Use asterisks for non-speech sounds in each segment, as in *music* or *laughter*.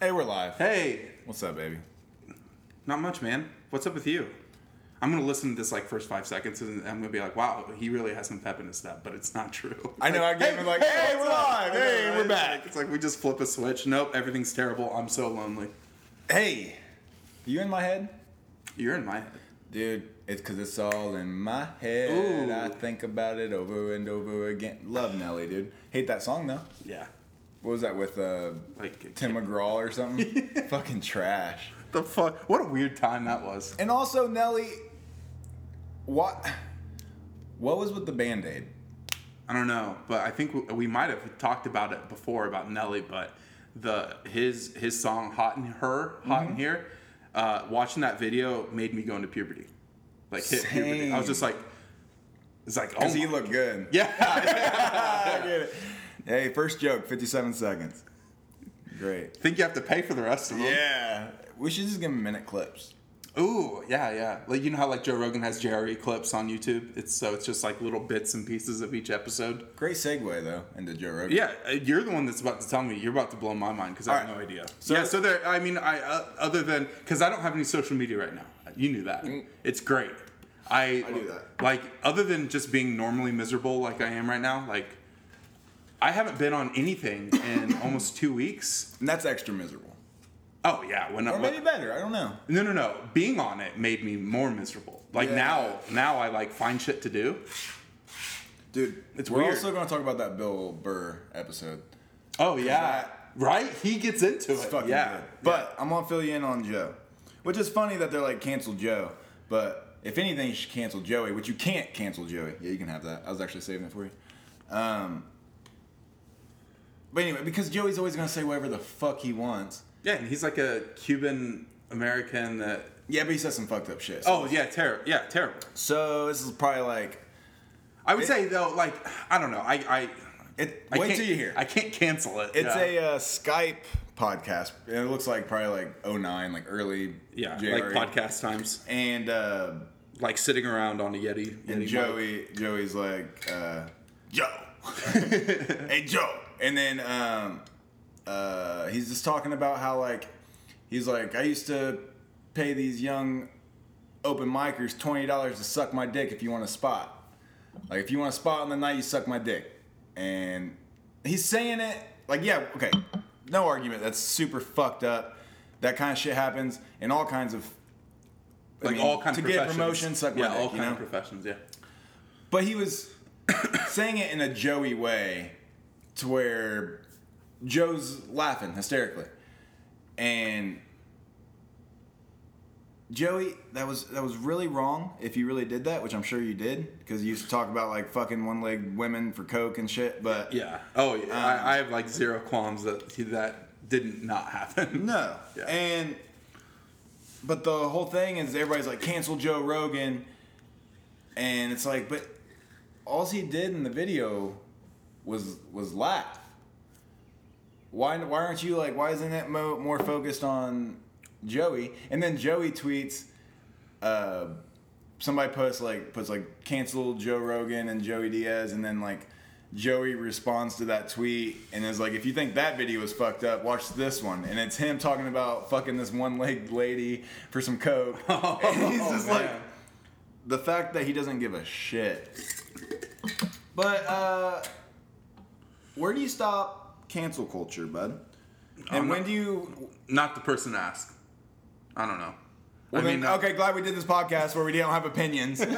Hey, we're live. Hey, What's up, baby? not much, man. What's up with you? I'm gonna listen to this like first five seconds, and I'm gonna be like, "Wow, he really has some pep in his step," but it's not true. *laughs* I know, I get him like, hey, we're live. Hey, we're back. It's like we just flip a switch. Nope, everything's terrible. I'm so lonely. Hey, you in my head? You're in my head. Dude, it's because it's all in my head. Ooh. I think about it over and over again. Love Nelly, dude. Hate that song, though. Yeah, What was that with uh, like Tim McGraw or something? *laughs* Fucking trash. the fuck. What a weird time that was. And also, Nelly, what what was with the Band Aid? I don't know, but I think we, we might have talked about it before about Nelly, but the his his song "Hot in Her," "Hot Mm-hmm. in Here," uh, watching that video made me go into puberty, like hit puberty. I was just like, it's like, oh, he looked good. yeah, *laughs* *laughs* I get it. Hey, first joke, 57 seconds. Great. think you have to pay for the rest of them. Yeah. We should just give him minute clips. Ooh, yeah, yeah. Like you know how like Joe Rogan has Jerry clips on YouTube. It's so it's just like little bits and pieces of each episode. Great segue, though, into Joe Rogan. Yeah, uh, you're the one that's about to tell me. You're about to blow my mind because I have no idea. So- yeah, so there. I mean, I uh, other than because I don't have any social media right now. You knew that. It's great. I I knew that. Like other than just being normally miserable like I am right now, like I haven't been on anything in *laughs* almost two weeks. And that's extra miserable. Oh yeah, when Or maybe better. I don't know. no no no being on it made me more miserable. Like Yeah. now now I like find shit to do. Dude, It's we're weird. also going to talk about that Bill Burr episode. Oh yeah, that- right. He gets into It's it. fucking yeah, good. But I'm going to fill you in on Joe. Which is funny that they're like, cancel Joe. But if anything, you should cancel Joey, which you can't cancel Joey. Yeah, you can have that. I was actually saving it for you. Um, but anyway, because Joey's always going to say whatever the fuck he wants. yeah, and he's like a Cuban American that. Yeah, but he says some fucked up shit. so- Oh yeah, terrible. Yeah, terrible. So this is probably like I would It- say though, like I don't know. I I, it. I wait till you hear. I can't cancel it. It's yeah. a uh, Skype podcast, and it looks like probably like 09, like early yeah, January. like podcast times, And uh, like sitting around on a Yeti. Yeti and mic. Joey, Joey's like, uh, Joe, *laughs* hey Joe, and then um, uh, he's just talking about how like he's like I used to pay these young open micers twenty dollars to suck my dick if you want a spot. Like if you want a spot on the night, you suck my dick. And he's saying it like, yeah, okay, no argument. That's super fucked up. That kind of shit happens in all kinds of I like mean, all kinds to of get professions. promotion, suck my dick, all kinds of professions. Yeah. But he was *coughs* saying it in a Joey way to where Joe's laughing hysterically. And Joey, that was that was really wrong if you really did that, which I'm sure you did, because you used to talk about like fucking one legged women for coke and shit. But Yeah. Oh, yeah. Um, I, I have like zero qualms that that didn't not happen. No. *laughs* Yeah. And but the whole thing is everybody's like cancel Joe Rogan, and it's like, but all he did in the video was was laugh. Why why aren't you like why isn't it mo- more focused on Joey? And then Joey tweets, uh, somebody puts like puts like cancel Joe Rogan and Joey Diaz, and then like. Joey responds to that tweet and is like, if you think that video is fucked up, watch this one. And it's him talking about fucking this one legged lady for some coke. *laughs* and he's just like, the fact that he doesn't give a shit. But uh, where do you stop cancel culture, bud? And when do you? not the person to ask. I don't know. Well, I mean, then, uh, okay, glad we did this podcast where we don't have opinions. *laughs* *laughs*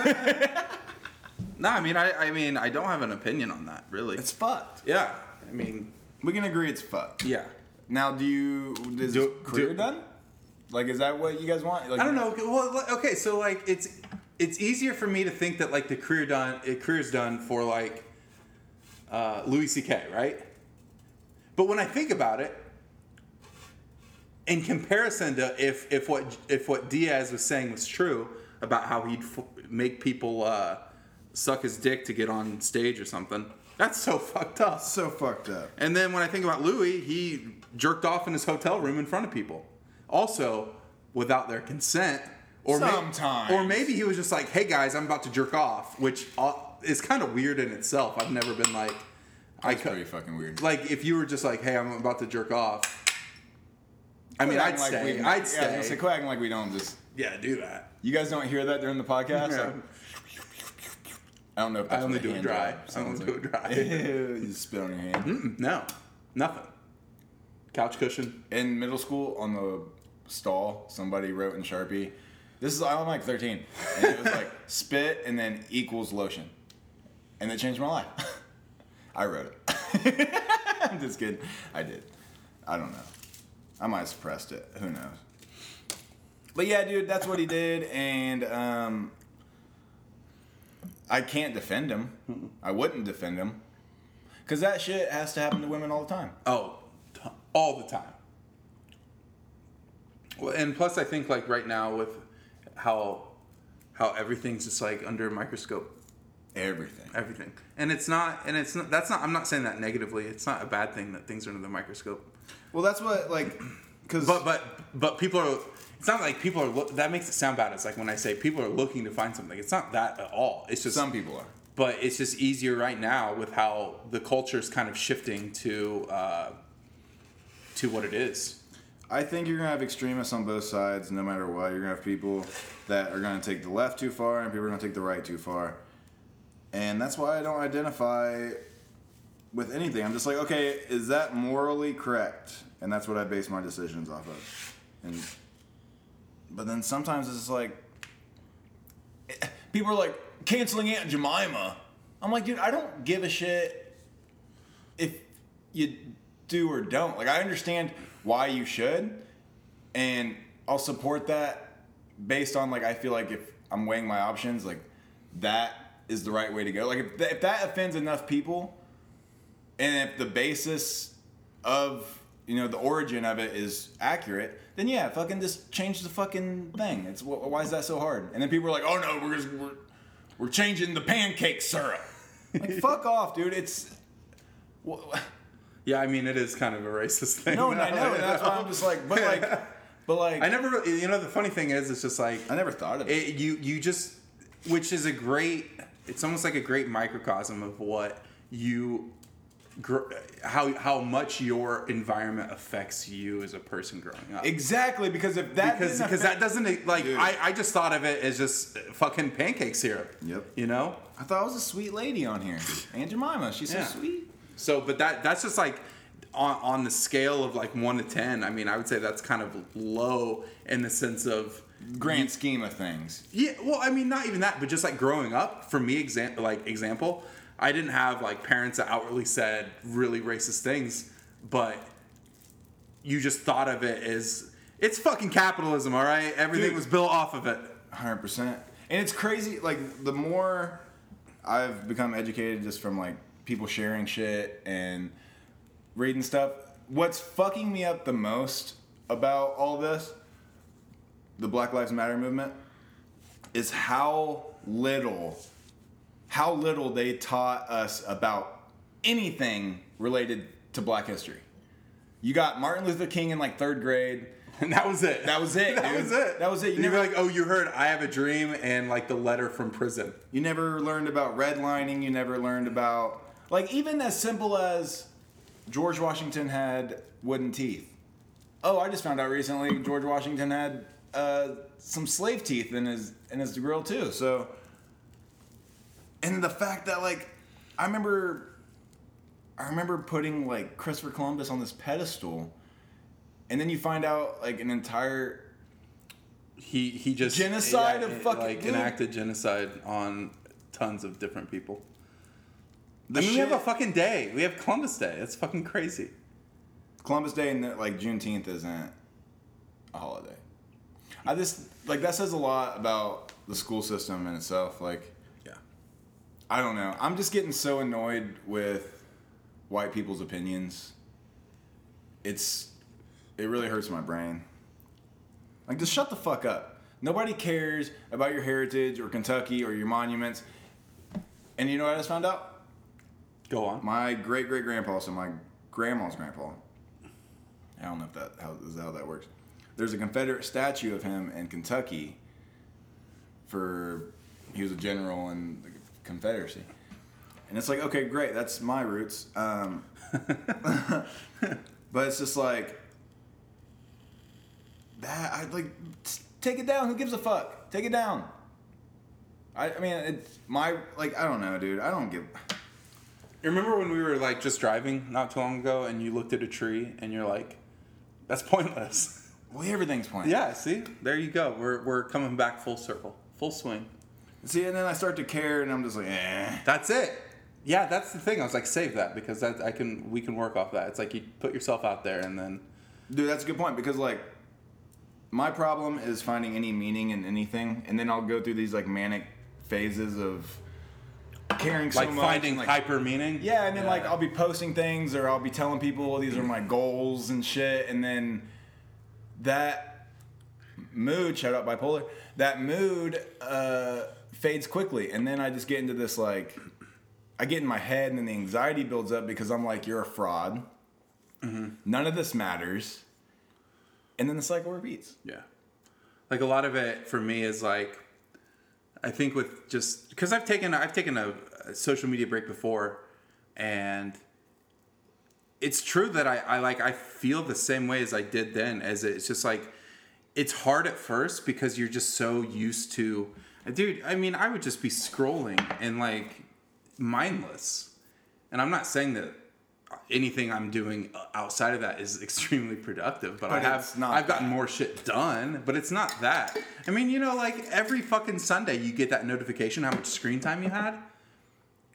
No, I mean, I, I mean, I don't have an opinion on that, really. it's fucked. yeah, I mean, We can agree it's fucked. yeah. Now, do you is Do- career do- done? Like, is that what you guys want? Like, I don't know. Well, okay, so like it's it's easier for me to think that like the career done uh, career's done for like uh, Louis C.K. Right? But when I think about it, in comparison to if if what if what Diaz was saying was true about how he'd f- make people uh, suck his dick to get on stage or something, that's so *laughs* fucked up. So fucked up. And then when I think about Louis, he jerked off in his hotel room in front of people, also without their consent. Or may- Sometimes. or maybe he was just like, "Hey guys, I'm about to jerk off," which uh, is kind of weird in itself. I've never been like, I That's cou- pretty fucking weird. like if you were just like, "Hey, I'm about to jerk off," I mean, I'd like stay. we- I'd Yeah, I was gonna stay. say, quit acting like we don't just. Yeah, do that. You guys don't hear that during the podcast? Yeah. Like, I don't know if I that's only do it dry. I only do it dry. *laughs* you just spit on your hand. Mm, no, nothing. Couch cushion. In middle school, on the stall, somebody wrote in Sharpie. This is I'm like 13, and it was like *laughs* spit and then equals lotion, and it changed my life. *laughs* I wrote it. *laughs* I'm just kidding. I did. I don't know. I might have suppressed it. Who knows? But yeah, dude, that's what he did, and um, I can't defend him. I wouldn't defend him, cause that shit has to happen to women all the time. Oh, t- all the time. Well, and plus, I think like right now with how how everything's just like under a microscope, Everything. everything, and it's not, and it's not. That's not. I'm not saying that negatively. It's not a bad thing that things are under the microscope. Well, that's what like, cause But but but people are. It's not like people are. Look, that makes it sound bad. It's like when I say people are looking to find something. It's not that at all. It's just some people are. but it's just easier right now with how the culture is kind of shifting to uh, to what it is. I think you're gonna have extremists on both sides, no matter what. You're gonna have people that are gonna take the left too far, and people are gonna take the right too far. And that's why I don't identify with anything. I'm just like, okay, is that morally correct? And that's what I base my decisions off of. And but then sometimes it's like eh, people are like canceling Aunt Jemima. I'm like, dude, I don't give a shit if you do or don't. Like, I understand why you should, and I'll support that based on like I feel like if I'm weighing my options, like that is the right way to go. Like if, th- if that offends enough people, and if the basis of you know the origin of it is accurate, then yeah, fucking just change the fucking thing. It's wh- why is that so hard? And then people are like, oh no, we're just, we're we're changing the pancake syrup. *laughs* Like fuck off, dude. It's wh- *laughs* Yeah, I mean it is kind of a racist thing. no, and I know, and that's why I'm just like, but like, *laughs* but like, I never. really- You know, the funny thing is, it's just like I never thought of it. it, you you just, which is a great. It's almost like a great microcosm of what you, how how much your environment affects you as a person growing up. Exactly, because if that because because that doesn't like Dude. I, I just thought of it as just fucking pancake syrup. Yep. You know. I thought I was a sweet lady on here, Aunt Jemima. She's Yeah. so sweet. So, but that that's just like on on the scale of like one to ten. I mean, I would say that's kind of low in the sense of Grand scheme of things. yeah. Well, I mean, not even that, but just like growing up. For me, example, like example, I didn't have like parents that outwardly said really racist things, but you just thought of it as it's fucking capitalism. All right, everything Dude. was built off of it. Hundred percent. And it's crazy. Like the more I've become educated, just from like people sharing shit and reading stuff. What's fucking me up the most about all this, the Black Lives Matter movement, is how little, how little they taught us about anything related to Black history. You got Martin Luther King in like third grade. And *laughs* that was it. That was it, *laughs* that dude. was it. That was it. You You never- like, oh, you heard I have a dream and like the letter from prison. You never learned about redlining. You never learned about like even as simple as George Washington had wooden teeth. Oh, I just found out recently George Washington had uh, some slave teeth in his in his grill too. So, and the fact that like I remember, I remember putting like Christopher Columbus on this pedestal, and then you find out like an entire He he just Genocide of fucking- like dude. enacted genocide on tons of different people. the I mean, we have a fucking day. We have Columbus Day. That's fucking crazy. Columbus Day and like Juneteenth isn't a holiday. I just like that says a lot about the school system in itself. Like Yeah. I don't know. I'm just getting so annoyed with white people's opinions. It's it really hurts my brain. Like just shut the fuck up. Nobody cares about your heritage or Kentucky or your monuments. And you know what I just found out? Go on. My great great grandpa, so my grandma's grandpa. I don't know if that how is that how that works. There's a Confederate statue of him in Kentucky. For he was a general in the Confederacy, and it's like okay, great, that's my roots. Um, *laughs* but it's just like that I like take it down. Who gives a fuck? Take it down. I, I mean, it's my like I don't know, dude. I don't give. You remember when we were like just driving not too long ago and you looked at a tree and you're like, that's pointless. Well, everything's pointless. yeah, see? There you go. We're, we're coming back full circle, full swing. See, and then I start to care, and I'm just like, eh. That's it. Yeah, that's the thing. I was like, save that because that I can we can work off that. It's like you put yourself out there and then Dude, that's a good point because like my problem is finding any meaning in anything, and then I'll go through these like manic phases of caring so like much. finding like, hyper meaning. Yeah, and then like I'll be posting things or I'll be telling people these are my goals and shit, and then that mood, shout out bipolar, that mood uh, fades quickly, and then I just get into this like, I get in my head, and then the anxiety builds up because I'm like, you're a fraud. None of this matters, and then the cycle repeats. Yeah. Like a lot of it for me is like I think with just because I've taken I've taken a, a social media break before and it's true that I, I like I feel the same way as I did then as it's just like it's hard at first because you're just so used to dude I mean I would just be scrolling and like mindless. And I'm not saying that anything I'm doing outside of that is *laughs* extremely productive but, I have not I've gotten more shit done but it's not that. I mean you know like every fucking Sunday you get that notification how much screen time you had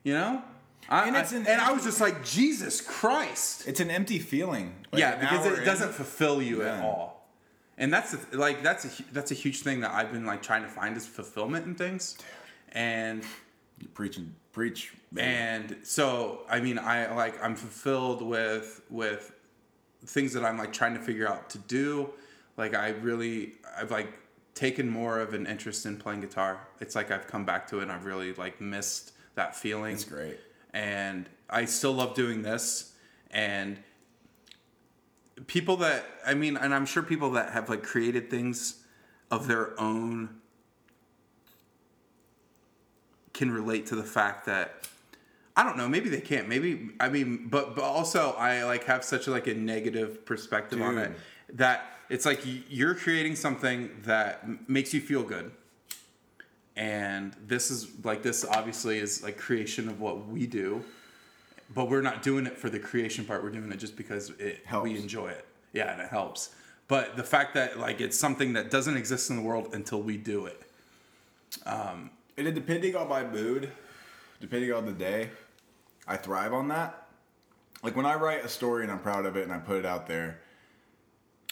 you know I, And it's I- an- and I was just like Jesus Christ It's an empty feeling. Like, yeah, because it in- doesn't fulfill you at all. And that's the, like that's a that's a huge thing that I've been like trying to find is fulfillment in things. And You're preaching, preach. baby. and so I mean I like I'm fulfilled with with things that I'm like trying to figure out to do. Like I really I've like taken more of an interest in playing guitar. It's like I've come back to it and I've really like missed that feeling It's great. And I still love doing this. And people that I mean, and I'm sure people that have like created things of their own can relate to the fact that I don't know, maybe they can't. Maybe I mean, but but also I like have such a, like a negative perspective on it that it's like you're creating something that makes you feel good and this is like this obviously is like creation of what we do but we're not doing it for the creation part we're doing it just because it Helps. we enjoy it yeah and it helps but the fact that like it's something that doesn't exist in the world until we do it um, And it, depending on my mood, depending on the day, I thrive on that. Like when I write a story and I'm proud of it and I put it out there.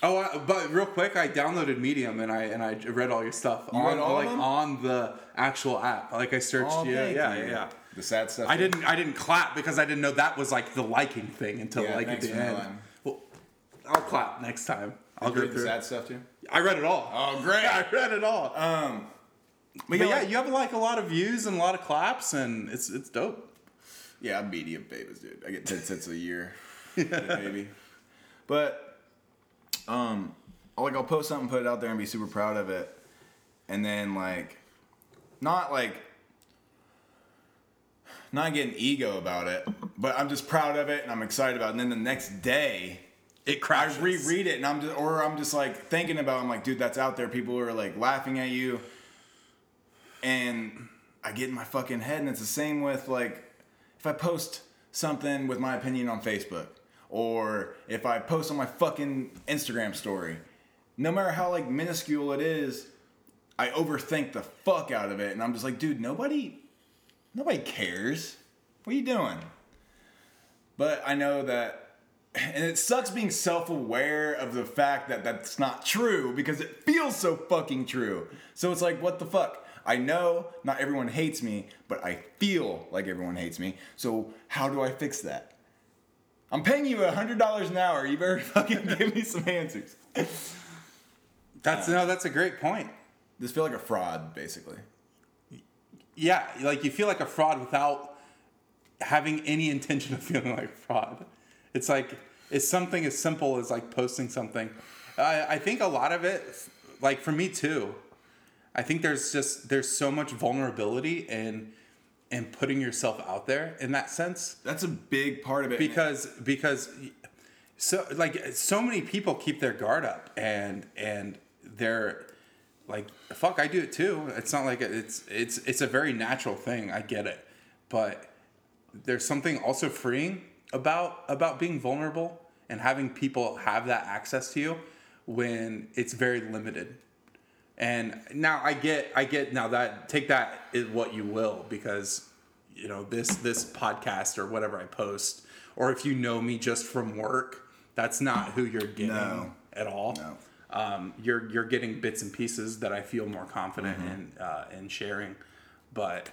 Oh I, but real quick i downloaded medium and i and i read all your stuff You on read all of like them? on the actual app like i searched Oh, yeah yeah you. yeah yeah The sad stuff. I didn't. I didn't clap because I didn't know that was like the liking thing until Yeah, like at thanks the for end. knowing. Well, I'll clap next time. I'll Did go you read the sad stuff too. I read it all. Oh, *laughs* great. I read it all. Um, but yeah, yeah, like- you have like a lot of views and a lot of claps, and it's it's dope. yeah, I'm medium famous, dude. I get ten cents a year, *laughs* maybe. But, um, like I'll post something, put it out there, and be super proud of it, and then like, not like, not getting ego about it, but I'm just proud of it and I'm excited about it. And then the next day, It crashes. I reread it and I'm just, or I'm just like thinking about, I'm like, dude, that's out there. People are like laughing at you. And I get in my fucking head. And it's the same with like, if I post something with my opinion on Facebook, or if I post on my fucking Instagram story, no matter how like minuscule it is, I overthink the fuck out of it. And I'm just like, dude, nobody, nobody cares. What are you doing? But I know that *sighs* and it sucks being self-aware of the fact that that's not true because it feels so fucking true. So it's like, what the fuck? I know not everyone hates me, but I feel like everyone hates me. So how do I fix that? I'm paying you a hundred dollars an hour. You better *laughs* fucking give me some answers. That's no. That's a great point. This feel like a fraud, basically. Yeah, like you feel like a fraud without having any intention of feeling like a fraud. It's like it's something as simple as like posting something. I, I think a lot of it, like for me too, I think there's just there's so much vulnerability in in putting yourself out there in that sense That's a big part of it. because because so like so many people keep their guard up and and they're like fuck I do it too. It's not like it's it's it's a very natural thing. I get it. But there's something also freeing about about being vulnerable and having people have that access to you when it's very limited. And now I get I get now that take that is what you will because you know this this podcast or whatever I post or if you know me just from work, that's not who you're getting No. at all. No. Um, you're you're getting bits and pieces that I feel more confident in uh, in sharing, but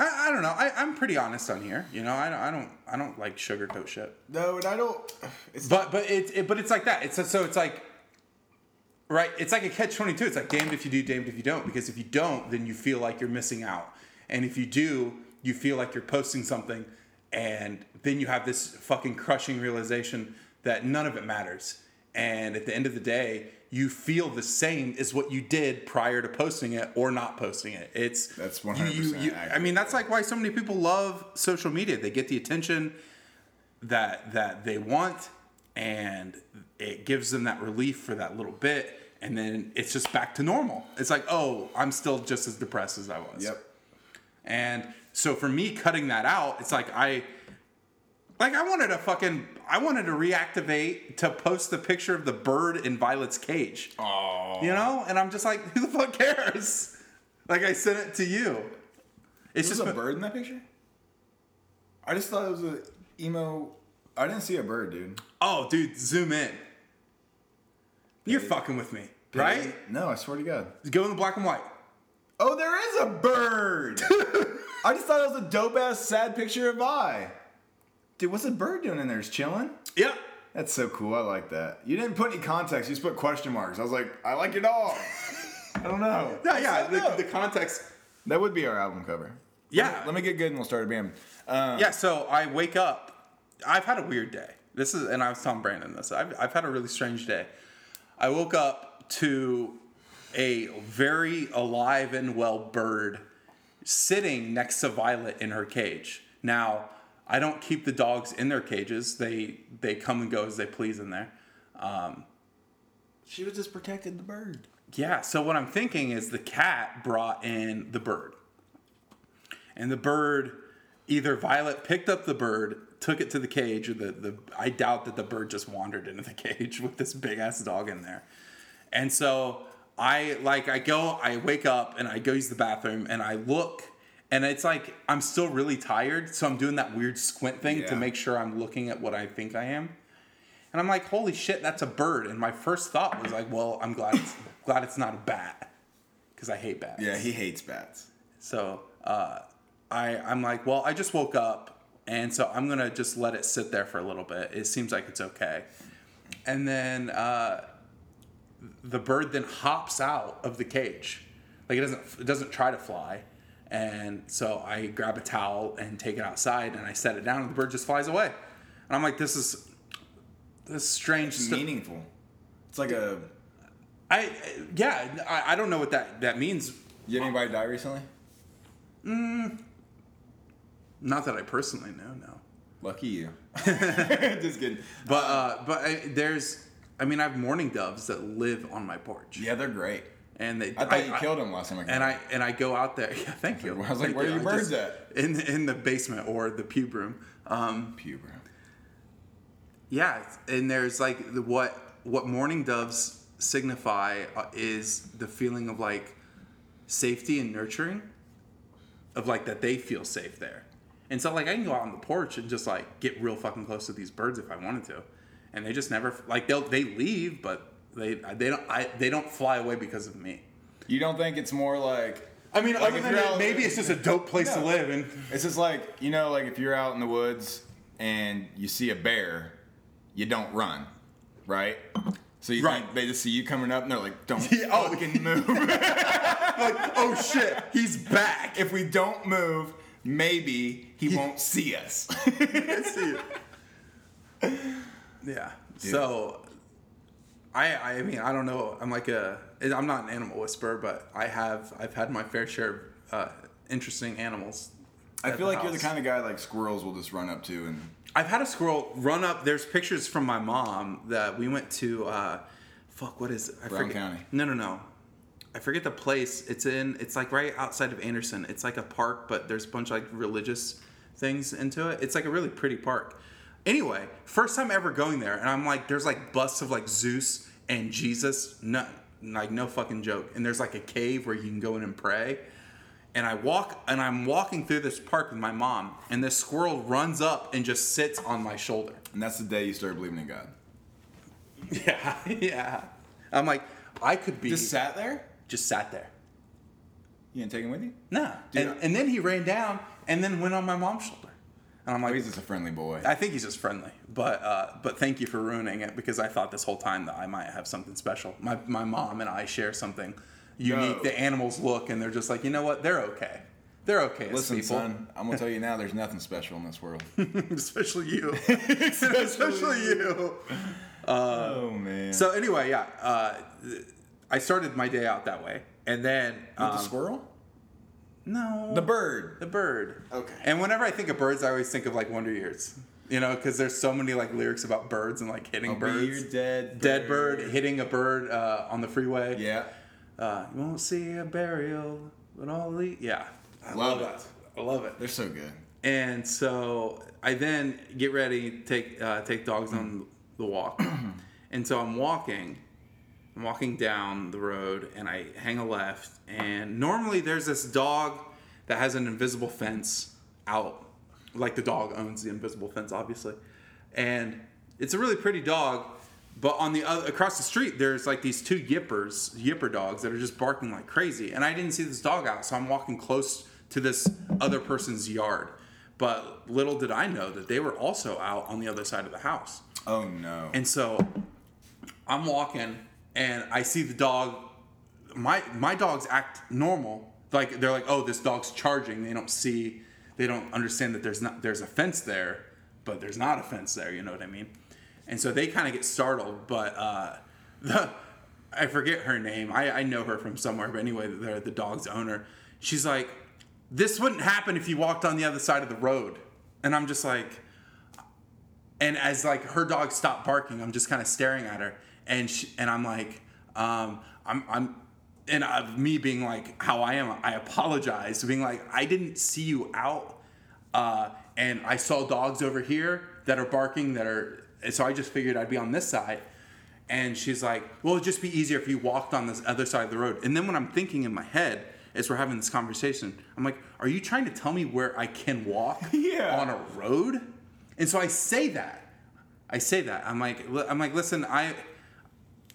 I, I don't know. I, I'm pretty honest on here. You know, I don't I don't I don't like sugarcoat shit. No, and I don't. It's But but it, it but it's like that. It's so it's like right. It's like a catch twenty two. It's like damned if you do, damned if you don't. Because if you don't, then you feel like you're missing out, and if you do, you feel like you're posting something, and then you have this fucking crushing realization that none of it matters. And at the end of the day, you feel the same as what you did prior to posting it or not posting it. It's That's 100% you- you- I mean, that's like why so many people love social media. They get the attention that that they want and it gives them that relief for that little bit and then it's just back to normal it's like oh i'm still just as depressed as i was Yep. and so for me cutting that out it's like i like i wanted to fucking i wanted to reactivate to post the picture of the bird in violet's cage Oh. you know and i'm just like who the fuck cares like i sent it to you it's Is just a bird in that picture? I just thought it was a emo. I didn't see a bird, dude. oh dude zoom in you're fucking with me right No, I swear to God. Go in the black and white. Oh, there is a bird. *laughs* I just thought it was a dope ass sad picture of I. Dude, what's a bird doing in there? Just chilling? Yep. That's so cool. I like that. You didn't put any context. You just put question marks. I was like, I like your dog. *laughs* I don't know. Yeah, yeah. The, the context. that would be our album cover. Yeah. Let me get good and we'll start a band. Um, Yeah. So I wake up. I've had a weird day. This is, and I was telling Brandon this. I've, I've had a really strange day. I woke up to a very alive and well bird sitting next to Violet in her cage. Now, I don't keep the dogs in their cages. They they come and go as they please in there. Um, she was just protecting the bird. Yeah, so what I'm thinking is the cat brought in the bird. And the bird, either Violet picked up the bird, took it to the cage, the, the I doubt that the bird just wandered into the *laughs* cage with this big ass dog in there. And so I like I go, I wake up and I go use the bathroom and I look and it's like I'm still really tired, so I'm doing that weird squint thing to make sure I'm looking at what I think I am. And I'm like, holy shit, that's a bird. And my first thought was like, well, I'm glad it's, *laughs* glad it's not a bat because I hate bats. Yeah, he hates bats. So uh, I I'm like, well, I just woke up, and so I'm gonna just let it sit there for a little bit. It seems like it's okay. And then uh, the bird then hops out of the cage, like it doesn't it doesn't try to fly. And so I grab a towel and take it outside, and I set it down, and the bird just flies away. And I'm like, this is this is strange It's meaningful. It's like a. I yeah, I, I don't know what that that means. You had anybody die recently? Not that I personally know, no. Lucky you. *laughs* *laughs* just kidding. But uh, but I, there's, I mean, I have mourning doves that live on my porch, Yeah, they're great. and they. I thought you killed him last time I. And I and I go out there. *laughs* Yeah, thank you. I was like, Thank where are you. your birds just- at? In in the basement or the pube room. Um, Puber. yeah, and there's like the, what what mourning doves signify uh, is the feeling of like safety and nurturing, of like that they feel safe there. And so like I can go out on the porch and just like get real fucking close to these birds if I wanted to, and they just never like they'll they leave, but they they don't I, they don't fly away because of me. You don't think it's more like I mean, Like, other than out- maybe it's just a dope place to live, and it's just like you know, like if you're out in the woods and you see a bear, you don't run, right? So you Right. think they just see you coming up and they're like, "Don't *laughs* Yeah, oh. fucking move." *laughs* like, oh shit, he's back. if we don't move, maybe he won't see us. *laughs* Yeah. So, I I mean I don't know. I'm like a I'm not an animal whisperer, but I have I've had my fair share of uh, interesting animals I feel like you're the kind of guy like squirrels will just run up to and I've had a squirrel run up. There's pictures from my mom that we went to. Uh, fuck, what is it? I Brown forget. County. No, no, no. I forget the place. It's in. It's like right outside of Anderson. It's like a park, but there's a bunch of like religious things into it. It's like a really pretty park. Anyway, first time ever going there, and I'm like, there's like busts of like Zeus and Jesus. No, like no fucking joke. And there's like a cave where you can go in and pray and I walk and I'm walking through this park with my mom, and this squirrel runs up and just sits on my shoulder. and that's the day you start believing in God. *laughs* Yeah, *laughs* yeah. I'm like, I could be Just just, sat there. Sat there. You didn't take him with you? No. And, and then he ran down and then went on my mom's shoulder. And I'm Oh, like, he's just a friendly boy. I think he's just friendly, but uh, but thank you for ruining it because I thought this whole time that I might have something special. My my mom and I share something unique. No. The animals look and they're just like, you know what? They're okay. They're okay. Listen, people. son, I'm gonna tell you now. There's nothing special in this world. *laughs* especially you, *laughs* *laughs* especially you. oh man. So anyway, yeah, uh, I started my day out that way, and then With the um, squirrel, no, the bird. the bird. Okay. And whenever I think of birds, I always think of like Wonder Years, you know, because there's so many like lyrics about birds and like hitting I'll be birds. your dead Dead bird hitting a bird uh, on the freeway. Yeah. Uh, you won't see a burial, but all the yeah. I Love love, it. it. I love it. They're so good. And so I then get ready, take uh, take dogs on the walk, *clears throat* and so I'm walking, I'm walking down the road, and I hang a left, and normally there's this dog that has an invisible fence out, like the dog owns the invisible fence, obviously, and it's a really pretty dog. But on the other across the street, there's like these two yippers, yipper dogs that are just barking like crazy. And I didn't see this dog out, so I'm walking close to this other person's yard. But little did I know that they were also out on the other side of the house. Oh no. And so I'm walking and I see the dog. My my dogs act normal. Like they're like, oh, this dog's charging. They don't see, they don't understand that there's not there's a fence there, but there's not a fence there. You know what I mean? And so they kind of get startled. But uh, *laughs* the I forget her name. I, I know her from somewhere. But anyway, the the dog's owner. She's like, this wouldn't happen if you walked on the other side of the road. And I'm just like, and as like her dog stopped barking, I'm just kind of staring at her, and she, and I'm like, um, I'm I'm, and uh, me being like how I am, I apologize, being like I didn't see you out, uh, and I saw dogs over here that are barking that are, so I just figured I'd be on this side, and she's like, well, it'd just be easier if you walked on this other side of the road, and then when I'm thinking in my head. As we're having this conversation, I'm like, "Are you trying to tell me where I can walk *laughs* Yeah. on a road?" And so I say that. I say that. I'm like, I'm like, listen, I,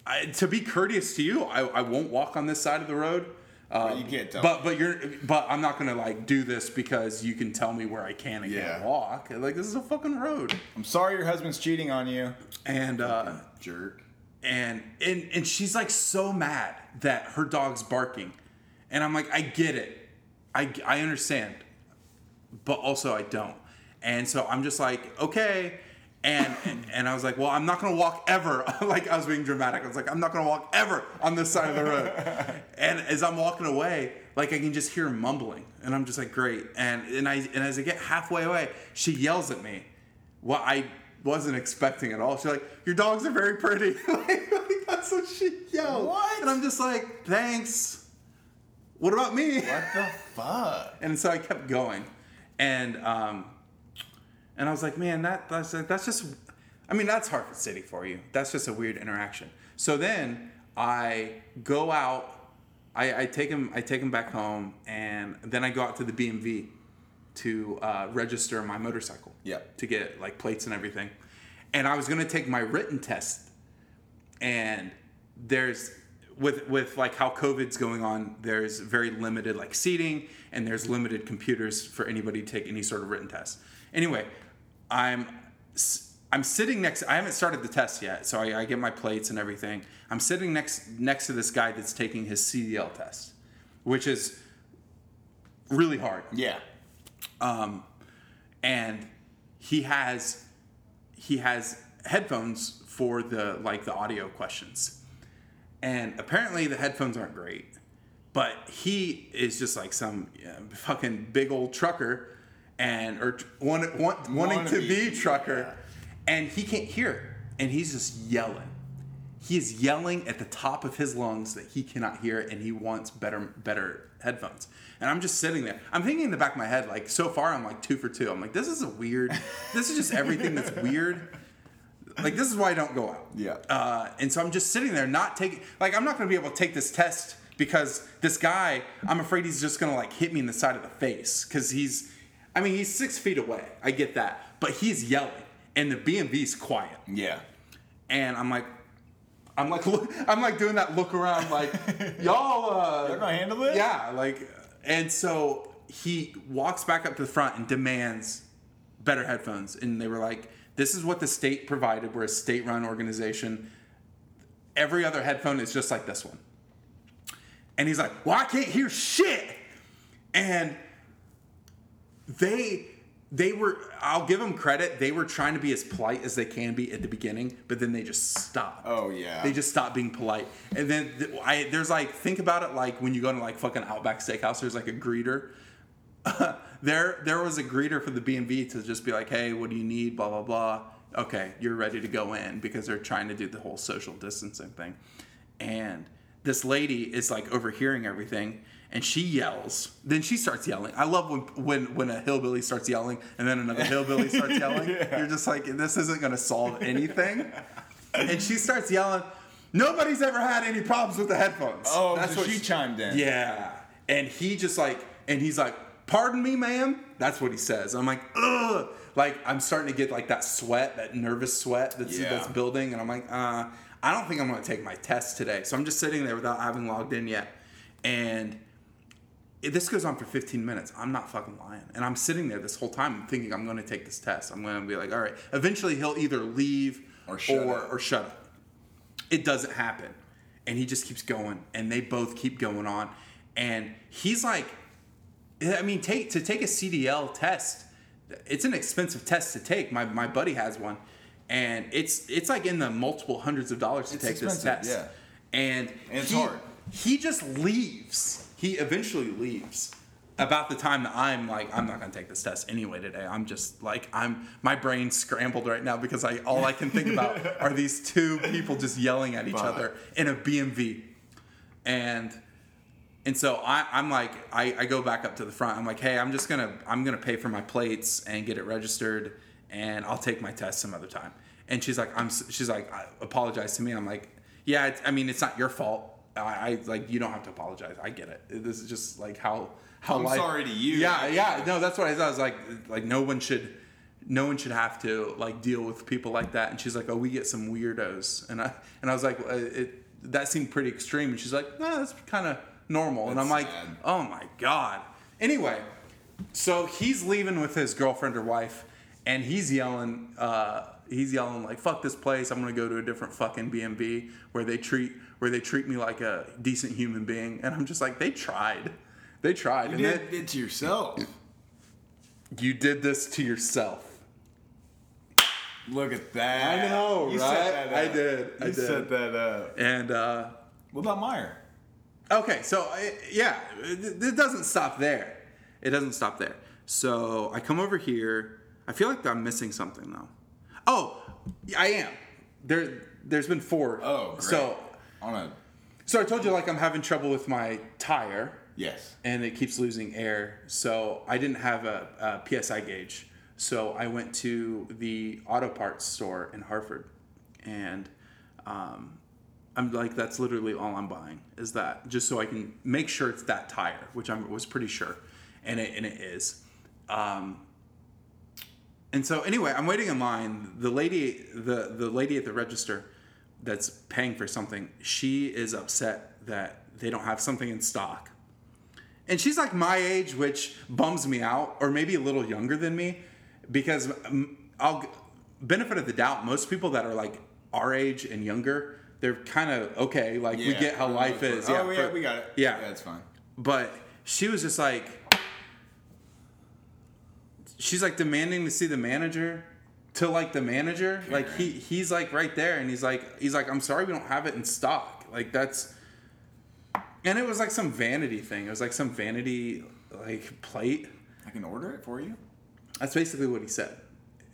I to be courteous to you, I, I won't walk on this side of the road. Um, you can't tell But but you're but I'm not gonna like do this because you can tell me where I can and Yeah. can't walk. Like this is a fucking road. I'm sorry your husband's cheating on you. And uh, Jerk. and and and she's like so mad that her dog's barking, and I'm like, I get it, I I understand, but also I don't, and so I'm just like, okay. And, and and I was like, well, I'm not gonna walk ever. *laughs* like I was being dramatic. I was like, I'm not gonna walk ever on this side of the road. *laughs* and as I'm walking away, like I can just hear mumbling, and I'm just like, great. And and I and as I get halfway away, she yells at me. what I wasn't expecting at all. She's like, "Your dogs are very pretty." *laughs* like, like, that's what she yelled. What? And I'm just like, "Thanks." What about me? What the fuck? And so I kept going, and um, and I was like, "Man, that that's that's just." I mean, that's Hartford City for you. That's just a weird interaction. So then I go out. I, I take him. I take him back home, and then I go out to the BMV to uh, register my motorcycle Yep. to get like plates and everything. And I was gonna take my written test, and there's with with like how COVID's going on, there's very limited like seating, and there's limited computers for anybody to take any sort of written test. Anyway, I'm I'm sitting next. I haven't started the test yet, so I, I get my plates and everything. I'm sitting next next to this guy that's taking his CDL test, which is really hard Yeah. Um, and he has he has headphones for the like the audio questions and apparently the headphones aren't great but he is just like some yeah, fucking big old trucker and or want, want, wanting to Wannabe. be trucker, and he can't hear it, and he's just yelling. He is yelling at the top of his lungs that he cannot hear it, and he wants better better headphones. And I'm just sitting there. I'm thinking in the back of my head, like so far, I'm like two for two. I'm like, this is a weird. This is just everything that's *laughs* weird. Like this is why I don't go out. Yeah. Uh, and so I'm just sitting there, not taking. Like I'm not going to be able to take this test because this guy, I'm afraid he's just going to like hit me in the side of the face because he's. I mean, he's six feet away. I get that, but he's yelling, and the BMV's quiet Yeah. and I'm like, I'm like, *laughs* look, I'm like doing that look around, like, *laughs* y'all, uh, Y'all gonna handle this? Yeah, like, and so he walks back up to the front and demands better headphones, and they were like, this is what the state provided. We're a state-run organization. Every other headphone is just like this one. And he's like, well, I can't hear shit. And they they were I'll give them credit. They were trying to be as polite as they can be at the beginning, but then they just stopped. Oh, yeah. They just stopped being polite. And then th- I there's like think about it like when you go to like fucking Outback Steakhouse, there's like a greeter. *laughs* there there was a greeter for the BMV to just be like, "Hey, what do you need? blah blah blah." Okay, you're ready to go in because they're trying to do the whole social distancing thing. And this lady is like overhearing everything and she yells. Then she starts yelling. I love when when when a hillbilly starts yelling and then another hillbilly starts *laughs* yelling. You're just like this isn't going to solve anything. and she starts yelling, "Nobody's ever had any problems with the headphones." Oh, That's so what she chimed in. Yeah. And he just like and he's like, "Pardon me, ma'am." That's what he says. I'm like, "Ugh." Like I'm starting to get like that sweat, that nervous sweat that's Yeah. that's building and I'm like, "Uh, I don't think I'm going to take my test today." So I'm just sitting there without having logged in yet. And it- this goes on for 15 minutes. I'm not fucking lying. And I'm sitting there this whole time thinking I'm going to take this test. I'm going to be like, all right. Eventually he'll either leave Or shut or, up. or shut up. It doesn't happen. And he just keeps going. And they both keep going on. And he's like, I mean, take to take a CDL test, it's an expensive test to take. My, my buddy has one. And it's it's like in the multiple hundreds of dollars to It's take this test. yeah. And, And it's he, hard. he just leaves. He eventually leaves about the time that I'm like, I'm not gonna take this test anyway today. I'm just like, I'm my brain scrambled right now because I all I can think about *laughs* are these two people just yelling at each Fuck. other in a BMV, and and so I, I'm like, I, I go back up to the front. I'm like, hey, I'm just gonna I'm gonna pay for my plates and get it registered, and I'll take my test some other time. And she's like, I'm she's like, I apologize to me. I'm like, yeah, it's, I mean, it's not your fault. I, I like you don't have to apologize. I get it. This is just like how how I'm life- sorry to you. Yeah, yeah. No, that's what I thought. I was like, like no one should. No one should have to like deal with people like that. And she's like, "Oh, we get some weirdos." And I and I was like, "It that seemed pretty extreme." And she's like, "No, that's kind of normal." and I'm like, sad. "Oh my god." Anyway, so he's leaving with his girlfriend or wife, and he's yelling. Uh, he's yelling like, "Fuck this place! I'm gonna go to a different fucking BMV where they treat where they treat me like a decent human being." And I'm just like, "They tried, they tried." You and did then- it to yourself. you did this to yourself. Look at that. I know, you right? Set that I did, I You did. set that up. And uh, What about Meyer? okay, so I, yeah, it, it doesn't stop there. It doesn't stop there. So I come over here. I feel like I'm missing something though. Oh, I am. There, there's been four. Oh, great. So, on a so I told you like I'm having trouble with my tire. yes. and it keeps losing air. So I didn't have a, a PSI gauge. So I went to the auto parts store in Hartford, and um, I'm like, that's literally all I'm buying is that, just so I can make sure it's that tire, which I was pretty sure, and it and it is. Um, and so anyway, I'm waiting in line. The lady, the the lady at the register, that's paying for something, she is upset that they don't have something in stock. And she's like my age, which bums me out, or maybe a little younger than me, because um, I'll benefit of the doubt. Most people that are like our age and younger, they're kind of okay. Like we get how life most is. part. Yeah, oh yeah, we got it. Yeah, that's fine. but she was just like, she's like demanding to see the manager to like the manager. Like he he's like right there, and he's like he's like I'm sorry we don't have it in stock. Like that's, and it was like some vanity thing. It was like some vanity like plate. I can order it for you. That's basically what he said.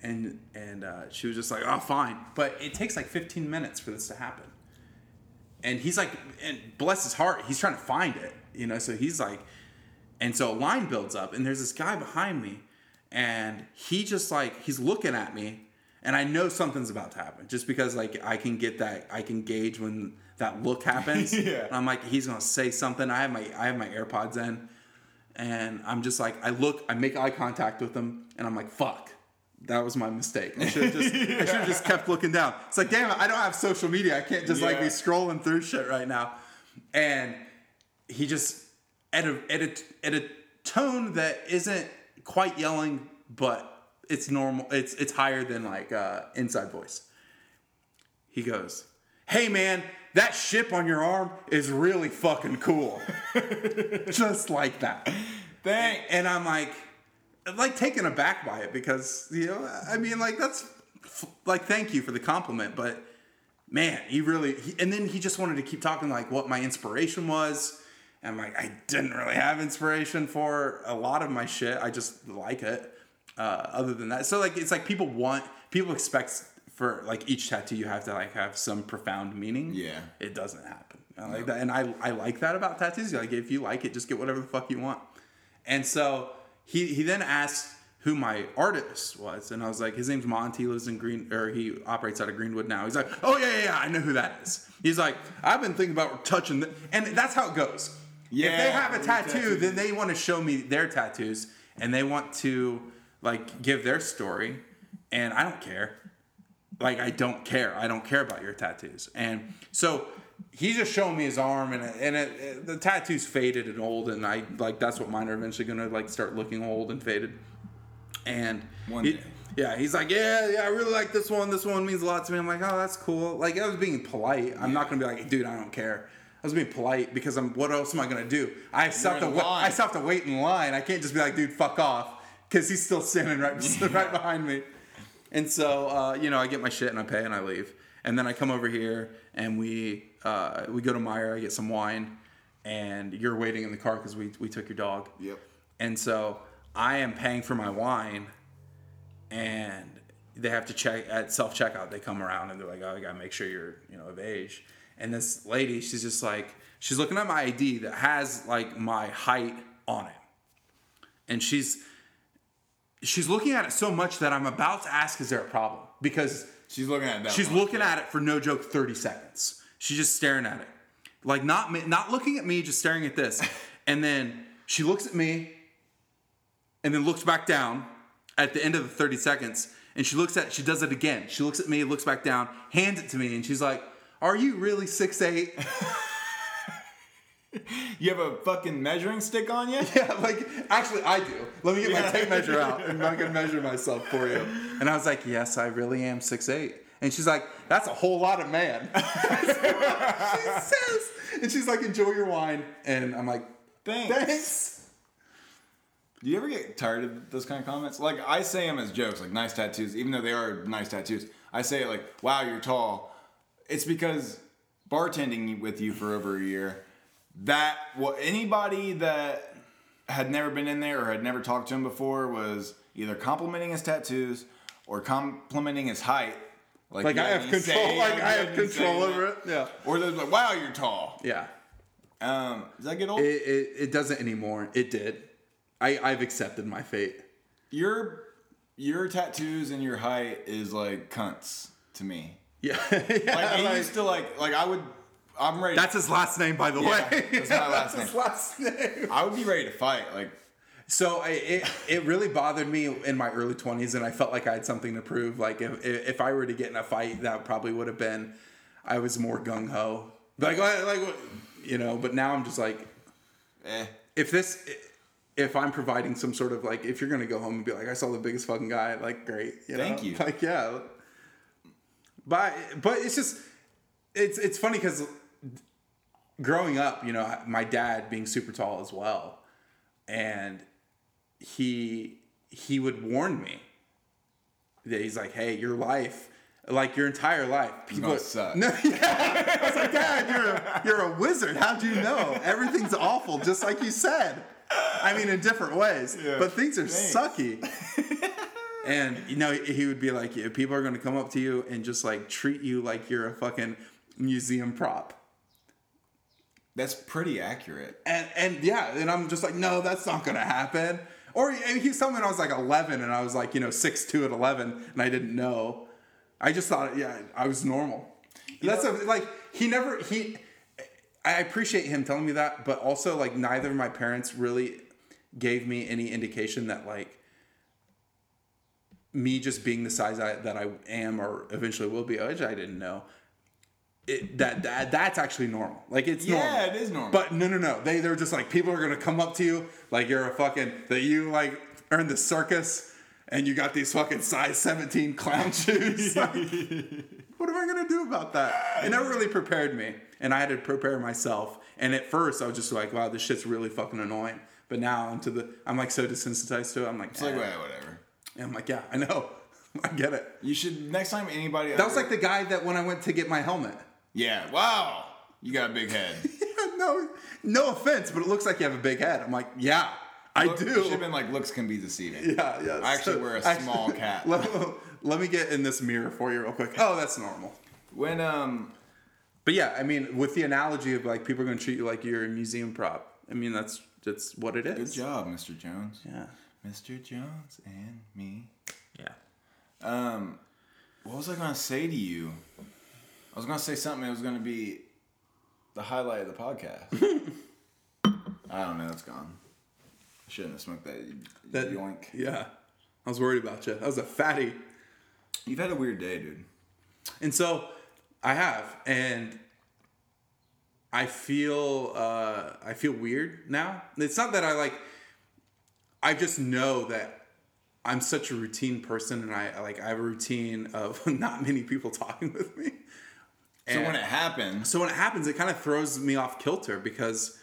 And and uh, she was just like, oh, fine. But it takes like 15 minutes for this to happen. And he's like, and bless his heart, he's trying to find it, you know. So he's like, and so a line builds up, and there's this guy behind me, and he just like he's looking at me, and I know something's about to happen, just because like I can get that, I can gauge when that look happens. *laughs* Yeah. And I'm like, he's gonna say something. I have my I have my AirPods in, and I'm just like, I look, I make eye contact with him, and I'm like, fuck. That was my mistake. I should have just, *laughs* I should have just kept looking down. It's like, damn it, I don't have social media. I can't just like be scrolling through shit right now. And he just at a at a at a tone that isn't quite yelling, but it's normal. It's it's higher than like uh, inside voice. He goes, "Hey man, that ship on your arm is really fucking cool." *laughs* just like that. Thanks. And I'm like, like taken aback by it because you know, I mean, like that's like thank you for the compliment, but man, he really. He, and then he just wanted to keep talking like what my inspiration was. And I'm like, I didn't really have inspiration for a lot of my shit. I just like it. Uh, other than that, so like it's like people want people expect for like each tattoo you have to like have some profound meaning. Yeah. it doesn't happen. I like that, and I I like that about tattoos. Like if you like it, just get whatever the fuck you want. And so he he then asked who my artist was, and I was like, his name's Monty, lives in Green, or he operates out of Greenwood now. He's like, oh yeah yeah, yeah I know who that is. He's like, I've been thinking about touching, the, and that's how it goes. If they have a tattoo, then they want to show me their tattoos, and they want to like give their story, and I don't care like I don't care. I don't care about your tattoos. And so he's just showing me his arm, and and it, it- the tattoo's faded and old, and I like that's what mine are eventually gonna like start looking old and faded. And One he- day. yeah, he's like, yeah, yeah, I really like this one. This one means a lot to me. I'm like, oh, that's cool. Like I was being polite. I'm not gonna be like, dude, I don't care. I was being polite because I'm. What else am I gonna do? I still have to. Wa- I still have to wait in line. I can't just be like, dude, fuck off, because he's still standing right *laughs* right behind me. And so, uh, you know, I get my shit and I pay and I leave. And then I come over here and we uh, we go to Meijer. I get some wine, and you're waiting in the car because we we took your dog. Yep. And so I am paying for my wine, and they have to check at self checkout. They come around and they're like, "Oh, you gotta make sure you're you know of age." And this lady, she's just like, she's looking at my ID that has like my height on it, and she's she's looking at it so much that I'm about to ask, "Is there a problem?" Because She's looking at that. She's one. looking at it for no joke 30 seconds. She's just staring at it. Like not not looking at me, just staring at this. *laughs* And then she looks at me and then looks back down at the end of the 30 seconds and she looks at she does it again. She looks at me, looks back down, hands it to me and she's like, "Are you really 6'8?" *laughs* You have a fucking measuring stick on you? Yeah, like actually I do. Let me get my tape measure out and I can measure myself for you. And I was like, yes, I really am 6'8". And she's like, that's a whole lot of man. *laughs* she says. And she's like, enjoy your wine. And I'm like, Thanks. thanks. Do you ever get tired of those kind of comments? Like I say them as jokes, like nice tattoos, even though they are nice tattoos. I say it like, "Wow, you're tall." It's because bartending with you for over a year, that what anybody that had never been in there or had never talked to him before was either complimenting his tattoos or complimenting his height. Like you I have control, like I have control over it. Yeah. Or they're like, "Wow, you're tall." Yeah. Um, does that get old? It, it, it doesn't anymore. It did. I, I've accepted my fate. your your tattoos and your height is like cunts to me. Yeah. It *laughs* like- used to like like I would I'm ready that's his last name, by the Yeah, way. that's my last *laughs* his name. last name. I would be ready to fight. Like So I, it it really bothered me in my early twenties, and I felt like I had something to prove. Like if if I were to get in a fight, that probably would have been. I was more gung ho, like like you know. But now I'm just like, eh. if this, if I'm providing some sort of like, if you're gonna go home and be like, I saw the biggest fucking guy, like great, you know? Thank you. Like yeah, but but it's just it's it's funny because growing up, you know, my dad being super tall as well, and he he would warn me that he's like, "Hey, your life, like your entire life, people suck. No, *laughs* yeah. I was like, "Dad, you're a, you're a wizard. How do you know? Everything's awful, just like you said. I mean, in different ways, Yeah. but things are Thanks. sucky." *laughs* and you know he would be like, people are gonna come up to you and just like treat you like you're a fucking museum prop. That's pretty accurate. And and yeah, and I'm just like, no, that's not gonna happen. Or he's telling me when I was like 11 and I was like, you know, 6 2 at 11 and I didn't know. I just thought, yeah, I was normal. that's a, like, he never, he, I appreciate him telling me that, but also, like, neither of my parents really gave me any indication that, like, me just being the size I, that I am or eventually will be, which I didn't know. It, that, that that's actually normal. Like it's Yeah, normal. it is normal. But no, no, no. They they're just like people are gonna come up to you like you're a fucking that you like in the circus and you got these fucking size 17 clown *laughs* shoes. *laughs* Like, what am I gonna do about that? It never really prepared me, and I had to prepare myself. And at first, I was just like, wow, this shit's really fucking annoying. But now I'm to the I'm like so desensitized to it. I'm like, It's like, eh. well, whatever. And I'm like, yeah, I know. *laughs* I get it. You should next time anybody. That was like the guy that when I went to get my helmet. yeah. Wow, you got a big head. *laughs* yeah, no, no offense, but it looks like you have a big head. I'm like, yeah, I Look- do. You should have been like, looks can be deceiving. Yeah, yeah. I actually So- wear a actually- small cap. *laughs* Let, let me get in this mirror for you real quick. Oh, that's normal. When um, But yeah, I mean, with the analogy of like people are going to treat you like you're a museum prop. I mean, that's that's what it is. good job, Mr. Jones. Yeah. Mr. Jones and me. Yeah. Um, what was I gonna say to you? I was gonna say something that was gonna be the highlight of the podcast. *laughs* I don't know. It's gone. I shouldn't have smoked that. That yoink. Yeah. I was worried about you. That was a fatty. You've had a weird day, dude. And so I have, and I feel uh, I feel weird now. It's not that I like. I just know that I'm such a routine person, and I like I have a routine of *laughs* not many people talking with me. So And- when it happens, so when it happens, it kind of throws me off kilter because,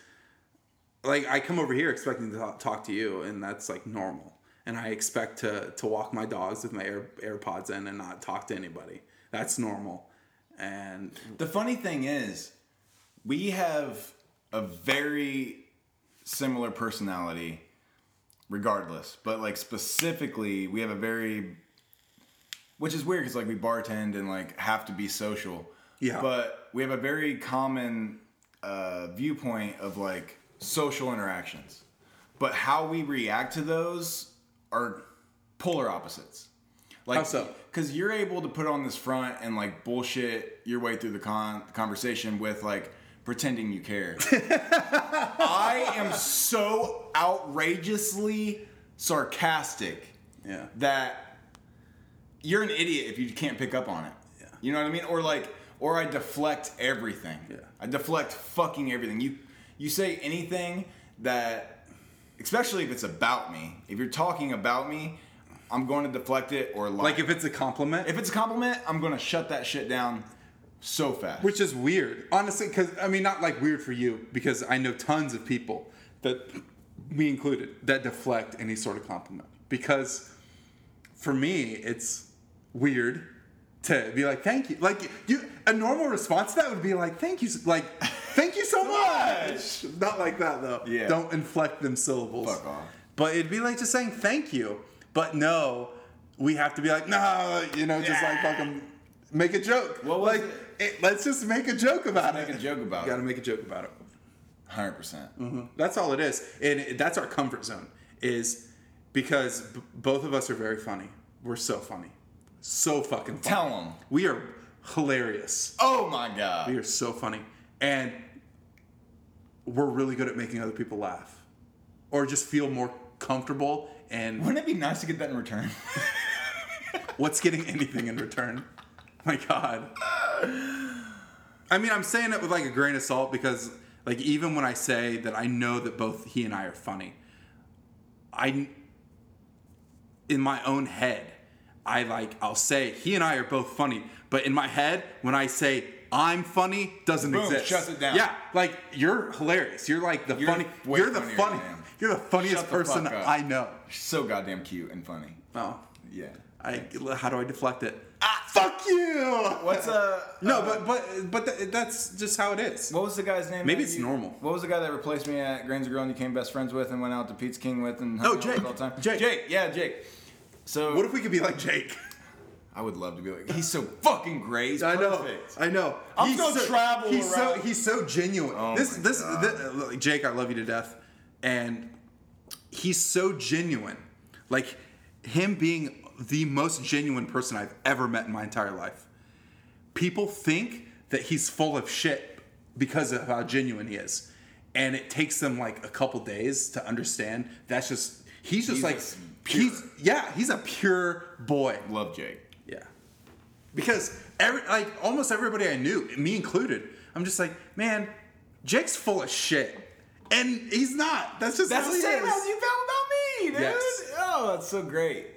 like, I come over here expecting to talk, talk to you, and that's like normal. And I expect to to walk my dogs with my Air, AirPods in and not talk to anybody. That's normal. And the funny thing is, we have a very similar personality, regardless. But like specifically, we have a very, which is weird because like we bartend and like have to be social. Yeah. But we have a very common uh, viewpoint of like social interactions, but how we react to those are polar opposites. Like, How so? Because you're able to put on this front and like bullshit your way through the con- conversation with like pretending you care. *laughs* I am so outrageously sarcastic yeah, that you're an idiot if you can't pick up on it. Yeah. You know what I mean? Or like, or I deflect everything. Yeah. I deflect fucking everything. You you say anything that, especially if it's about me. If you're talking about me, I'm going to deflect it or lie. like if it's a compliment, if it's a compliment, I'm going to shut that shit down so fast. which is weird, honestly. Because I mean, not like weird for you, because I know tons of people that, we included, that deflect any sort of compliment. Because for me, it's weird to be like, "Thank you." Like you, a normal response to that would be like, "Thank you," like, "Thank you so *laughs* much." Not like that though. Yeah. Don't inflect them syllables. Fuck off. But it'd be like just saying thank you. But no, we have to be like, no, you know, just like fucking make a joke. What was like, it- let's just make a joke about Make it. a joke about You gotta make a joke about it. 100%. Mm-hmm. That's all it is, and it- that's our comfort zone. Is because b- both of us are very funny. We're so funny, so fucking funny. Tell them. we are hilarious. Oh my God. We are so funny, and we're really good at making other people laugh, or just feel more comfortable. And Wouldn't it be nice to get that in return? *laughs* What's getting anything in return? My God. I mean, I'm saying it with like a grain of salt because, like, even when I say that I know that both he and I are funny, I, in my own head, I like, I'll say he and I are both funny, but in my head, when I say I'm funny, doesn't Boom, exist. shuts it down. Yeah, like you're hilarious. You're like the You're funny. You're the funny. You're the funniest the person. I know. so goddamn cute and funny. Oh, Yeah. I. How do I deflect it? Ah, fuck you. What's uh No, uh, but but but th- that's just how it is. What was the guy's name? Maybe it's you- normal. What was the guy that replaced me at Grains of Girl and you became best friends with and went out to Pizza King with and hung Oh, Jake. all the time? Jake. Jake, yeah, Jake. So What if we could be like Jake? I would love to be like, he's so fucking great. He's I know. perfect. I know. I'm He's so, travel He's so he's so genuine. Oh this this, God. thi- look, Jake, I love you to death, and he's so genuine. Like him being the most genuine person I've ever met in my entire life. People think that he's full of shit because of how genuine he is, and it takes them like a couple days to understand. That's just he's just He's like pure. he's yeah he's a pure boy. Love Jake. Yeah. Because every like almost everybody I knew, me included, I'm just like, man, Jake's full of shit. And he's not. That's just That's how the he same as you felt about me, dude. Yes. Oh, that's so great.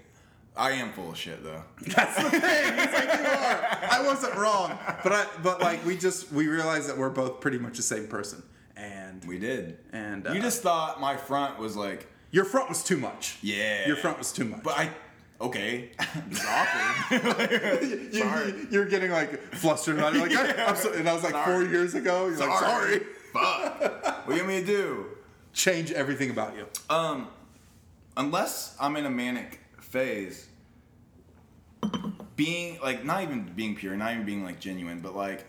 I am full of shit though. *laughs* That's the thing. It's like you are. I wasn't wrong. But I but like we just we realized that we're both pretty much the same person. And We did. And, you uh, just thought my front was like, your front was too much. yeah. Your front was too much. But I, okay, *laughs* it's awkward. *laughs* you, sorry. you, you're getting like flustered about it. Like, I'm so, and I was like Sorry. four years ago. You're like, sorry. Fuck. what do you want me to do? Change everything about you. Um, unless I'm in a manic phase, being like not even being pure, not even being like genuine, but like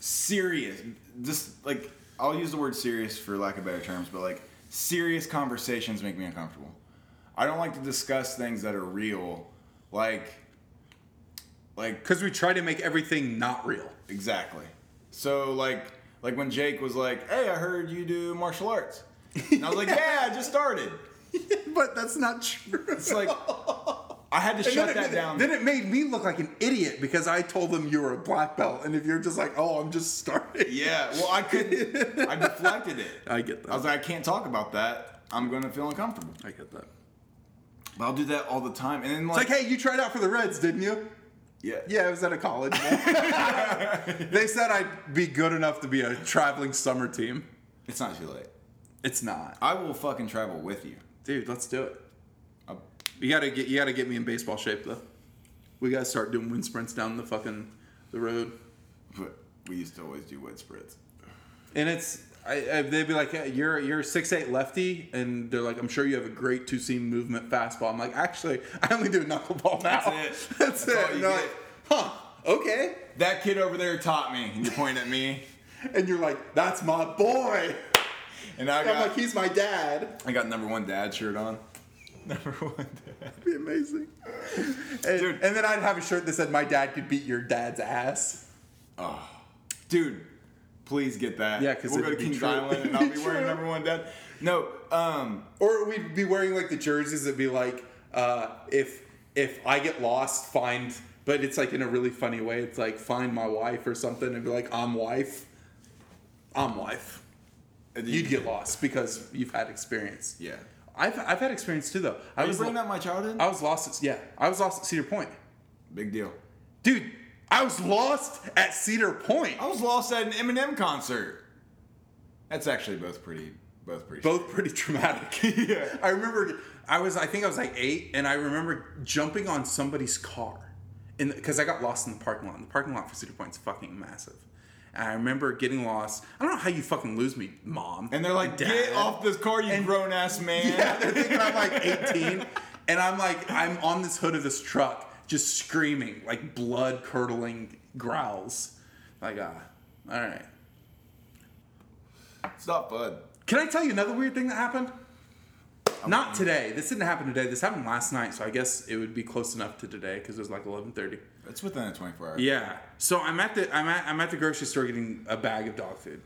serious. Just like I'll use the word serious for lack of better terms, but like serious conversations make me uncomfortable. I don't like to discuss things that are real, like like Because we try to make everything not real. Exactly. So like like when Jake was like, "Hey, I heard you do martial arts," and I was like, *laughs* "Yeah, I just started." *laughs* but that's not true. It's like *laughs* I had to And shut then that it, down. Then it made me look like an idiot because I told them you were a black belt, and if you're just like, "Oh, I'm just starting," yeah, well, I couldn't. I *laughs* deflected it. I get that. I was like, I can't talk about that. I'm going to feel uncomfortable. I get that. But I'll do that all the time, and then It's like, like, hey, you tried out for the Reds, didn't you? yeah, Yeah, I was at a college. *laughs* *laughs* they said I'd be good enough to be a traveling summer team. it's not too late. It's not, I will fucking travel with you. dude. Let's do it. You gotta get you gotta get me in baseball shape though. We gotta start doing wind sprints down the fucking the road. But we used to always do wind sprints. And it's I, I, they'd be like, hey, "You're you're six eight lefty," and they're like, "I'm sure you have a great two seam movement fastball." I'm like, "Actually, I only do knuckleball now." That's it. *laughs* That's, That's it. you like, "Huh? Okay." That kid over there taught me, and you point at me, *laughs* And you're like, "That's my boy." and I And I'm like, "He's my dad." I got number one dad shirt on. *laughs* Number one dad. That'd be amazing. And, Dude. and then I'd have a shirt that said, "My dad could beat your dad's ass." Dude, please get that. Yeah, 'cause we'll go to Kings true. Island and I'll be wearing number one dad. No, um, Or we'd be wearing like the jerseys that be like, uh, if if I get lost, find. But it's like in a really funny way. It's like find my wife or something, and be like, I'm wife. I'm wife. You'd get lost because you've had experience. yeah. I've I've had experience too though. I Are was bringing lo- up my childhood? I was lost at yeah. I was lost at Cedar Point, Big deal. dude. I was lost at Cedar Point. I was lost at an Eminem concert. That's actually both pretty, both pretty. both pretty traumatic. *laughs* Yeah. I remember I was I think I was like eight, and I remember jumping on somebody's car, in because I got lost in the parking lot. And the parking lot for Cedar Point's fucking massive. And I remember getting lost. I don't know how you fucking lose me, mom. And they're like, Dad. "Get off this car, you grown ass man!" *laughs* Yeah, they're thinking I'm like 18, and I'm like I'm on this hood of this truck, just screaming like blood curdling growls. Like ah, all right. It's not fun. Can I tell you another weird thing that happened? Not today. This didn't happen today. This happened last night, so I guess it would be close enough to today because it was like 11:30. It's within a 24 hour. Yeah. So I'm at the I'm at I'm at the grocery store getting a bag of dog food,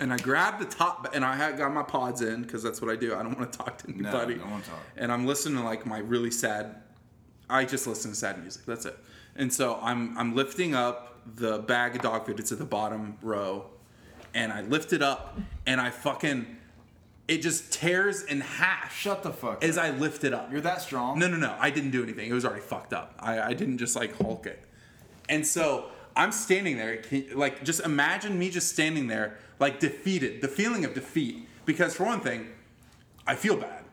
and I grabbed the top and I had got my pods in because that's what I do. I don't want to talk to No, anybody. don't wanna talk. And I'm listening to like my really sad. I just listen to sad music. That's it. And so I'm I'm lifting up the bag of dog food. It's at the bottom row, and I lift it up and I fucking it just tears in half Shut the fuck. as up. I lift it up. You're that strong. No, no, no. I didn't do anything. It was already fucked up. I, I didn't just like Hulk it. And so I'm standing there, like, just imagine me just standing there, like, defeated. The feeling of defeat. Because, for one thing, I feel bad.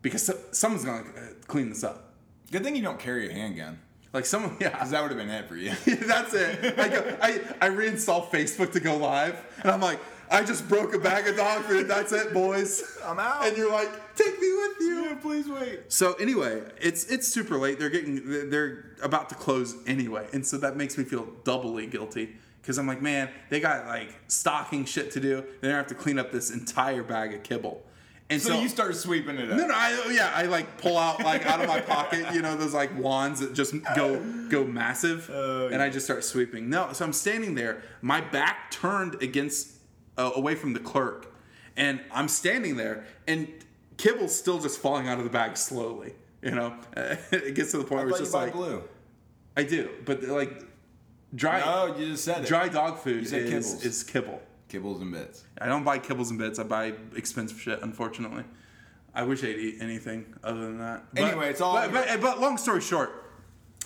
Because someone's gonna uh, clean this up. Good thing you don't carry a handgun, Like, someone, *laughs* yeah. because that would have been it for you. *laughs* That's it. I, go, I, I reinstall Facebook to go live, and I'm like, I just broke a bag of dog food. That's it, boys. *laughs* I'm out. And you're like, take me with you. Yeah, please wait. So anyway, it's it's super late. They're getting they're about to close anyway, and so that makes me feel doubly guilty because I'm like, man, they got like stocking shit to do. They don't have to clean up this entire bag of kibble. And So, you start sweeping it up. no, no, I, oh, yeah, I like pull out like out of my pocket, you know, those like wands that just go go massive, Oh, and I just start sweeping. No, so I'm standing there, my back turned against uh, away from the clerk, and I'm standing there, and kibble's still just falling out of the bag slowly. You know, *laughs* it gets to the point I where it's just like blue. I do, but like dry No, you just said it. dry dog food is kibbles. is kibble. Kibbles and bits. I don't buy kibbles and bits. I buy expensive shit. Unfortunately, I wish I'd eat anything other than that. But- Anyway, it's all- But, but, but long story short,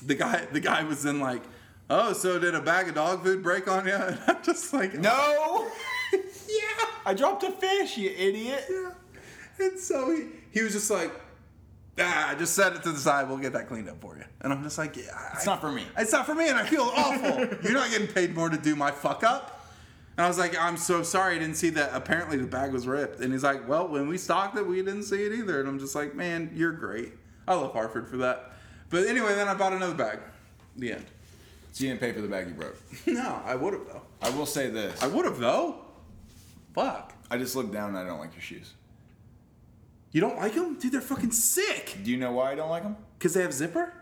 the guy the guy was in like, "Oh, so did a bag of dog food break on you?" *laughs* And I'm just like, No! Yeah, I dropped a fish, you idiot. yeah." And so he he was just like, "Ah, just set it to the side. We'll get that cleaned up for you." And I'm just like, "Yeah, It's I- not for me. It's not for me, and I feel awful. *laughs* You're not getting paid more to do my fuck up. And I was like, I'm so sorry, I didn't see that. Apparently, the bag was ripped. And he's like, Well, when we stocked it, we didn't see it either. And I'm just like, Man, you're great. I love Harford for that. But anyway, then I bought another bag. The end. So you didn't pay for the bag you broke. *laughs* No, I would have though. I will say this. I would have though. Fuck. I just looked down and I don't like your shoes. You don't like them, dude? They're fucking sick. Do you know why I don't like them? Cause they have zipper.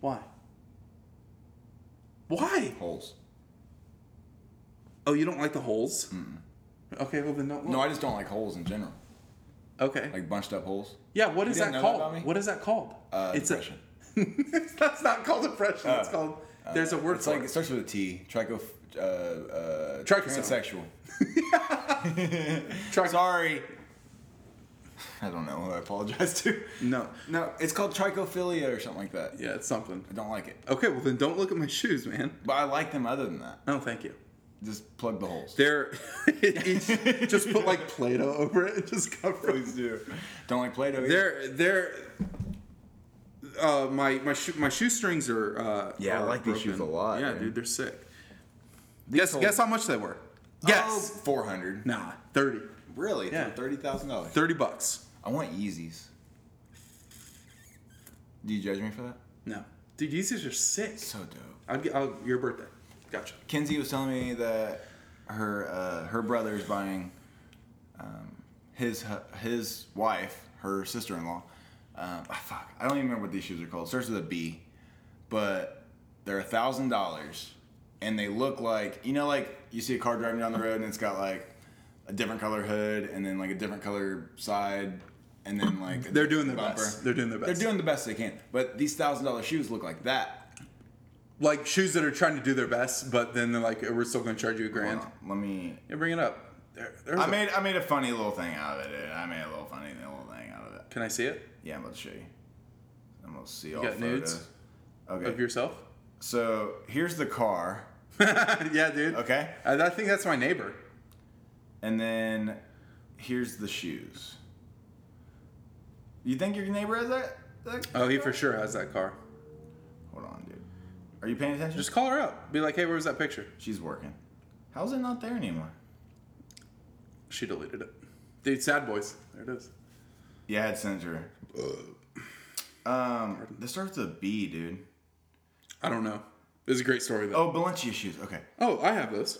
Why? Why? Holes. Oh, you don't like the holes? Okay, well then don't. No, I just don't like holes in general. Okay. Like bunched up holes. Yeah, what is that that called? me? what is that called? Uh, it's depression. A, *laughs* that's not called depression. it's Uh, called. There's a word It's for like it it. starts with a T. Tricho. Uh, uh, transsexual. Tri- Sorry. I don't know who I apologize to. No. No, it's called trichophilia or something like that. Yeah, it's something. I don't like it. Okay, well then don't look at my shoes, man. But I like them other than that. No, thank you. Just plug the holes. They're *laughs* just put like Play-Doh over it and just cover. Please do. Don't like Play-Doh either? They're they're. Uh, my my shoe my shoestrings are. Uh, Yeah, I are like these shoes a lot, Yeah, dude. dude, they're sick. Guess guess how much they were. Oh, Guess. 400. Nah, thirty. Really? Yeah. For $30,000. Thirty bucks. I want Yeezys. Do you judge me for that? No, dude, Yeezys are sick. So dope. I'll get I'll, your birthday. Gotcha. Kenzie was telling me that her uh, her brother is buying um, his his wife, her sister in law. Um, ah, fuck, I don't even remember what these shoes are called. starts with a B, but they're a thousand dollars, and they look like you know, like you see a car driving down the road and it's got like a different color hood and then like a different color side. And then like They're doing their bumper. best. They're doing their best. They're doing the best they can. But these thousand dollar shoes look like that. like shoes that are trying to do their best, but then they're like, we're still going to charge you a grand. On, Let me Yeah, bring it up. There, I a- made I made a funny little thing out of it. dude. I made a little funny little thing out of it. Can I see it Yeah, I'm about to show you. I'm gonna see all got nudes? Okay. of yourself? so here's the car. *laughs* yeah, dude. Okay. I, I think that's my neighbor. And then here's the shoes. You think your neighbor has that? that Oh, he for sure has that car. Hold on, dude. Are you paying attention? Just call her up. Be like, hey, where was that picture? She's working. How's it not there anymore? She deleted it. Dude, sad boys. There it is. Yeah, I'd sent her. Um, this starts with a B, dude. I don't know. It's a great story though. Oh, Balenciaga shoes. Okay, Oh, I have those.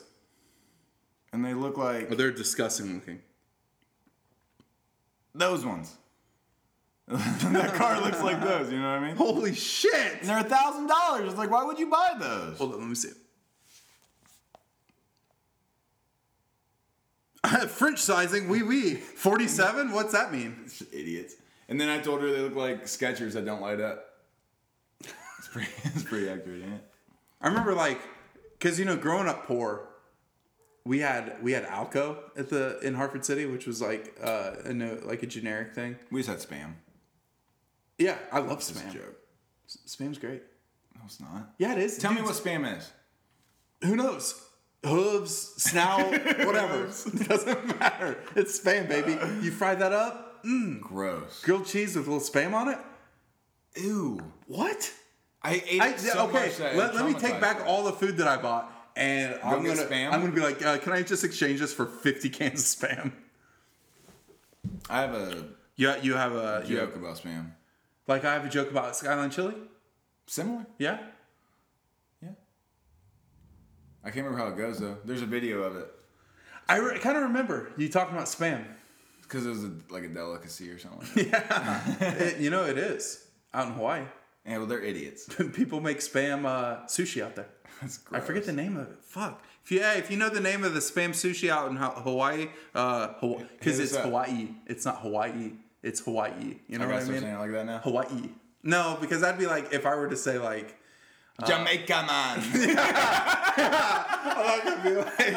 and they look like Oh, they're disgusting looking. those ones. *laughs* that car looks like those. You know what I mean? Holy shit! And they're a thousand dollars. It's like, why would you buy those? Hold on, let me see. *laughs* French sizing, wee wee. 47? What's that mean? Idiots. And then I told her they look like Skechers that don't light up. It's pretty, *laughs* it's pretty accurate, ain't it? I remember like, cause you know, growing up poor, we had we had Alco at the in Hartford City, which was like uh a no, like a generic thing. We just had spam. Yeah, I love a spam. Spam's great. No, it's not. Yeah, it is. Tell me what spam is. Who knows? Hooves, snout, *laughs* whatever. *laughs* it Doesn't matter. It's spam, baby. You fry that up, Gross. grilled cheese with a little spam on it. Ew. What? I ate I, so okay, much that let, let me take back me. all the food that I bought and I'm gonna spam? I'm gonna be like, uh, can I just exchange this for 50 cans of spam? I have a Yeah, you have a joke have, about spam. like I have a joke about Skyline Chili. Similar. Yeah. Yeah. I can't remember how it goes though. There's a video of it I re- kind of remember you talking about spam. because it was a, like a delicacy or something. *laughs* It- you know it is out in Hawaii. Yeah, well, they're idiots. *laughs* People make spam uh, sushi out there. *laughs* That's I forget the name of it. Fuck. If you yeah, if you know the name of the spam sushi out in Hawaii, uh, because it's. Hawaii. It's not Hawaii. It's Hawaii. You know I what I mean? saying it like that now. Hawaii. No, because that'd be like if I were to say like Jamaica man. *laughs* I'd be like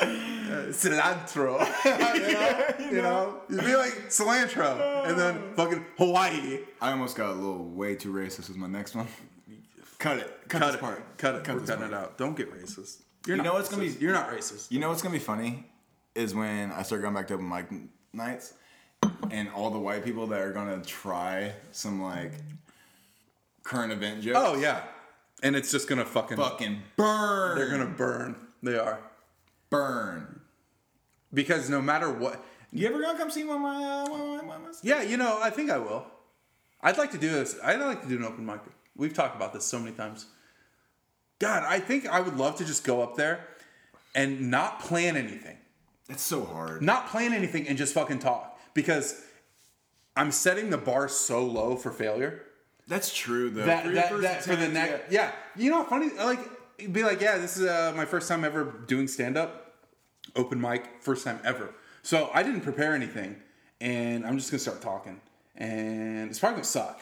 uh, cilantro. *laughs* you know, *laughs* you know, you'd be like cilantro, and then oh. fucking Hawaii. I almost got a little way too racist with my next one. *laughs* Cut it. Cut, Cut this it. part. Cut it. Cut We're cutting part. it out. Don't get racist. You're You not know what's gonna be- You're not racist. You know what's gonna be funny is when I start going back to open mic nights, and all the white people that are gonna try some like current event jokes. Oh yeah, and it's just gonna fucking. fucking burn! They're gonna burn. They are burn. Because no matter what. You ever gonna come see one of my uh, one of my, my Yeah, you know, I think I will. I'd like to do this. I'd like to do an open mic. We've talked about this so many times. God, I think I would love to just go up there and not plan anything. It's so hard. Not plan anything and just fucking talk because I'm setting the bar so low for failure. That's true though. that For that, first that for the next yeah. you know funny like be like yeah this is uh, my first time ever doing stand up open mic first time ever so i didn't prepare anything and i'm just gonna start talking and it's probably gonna suck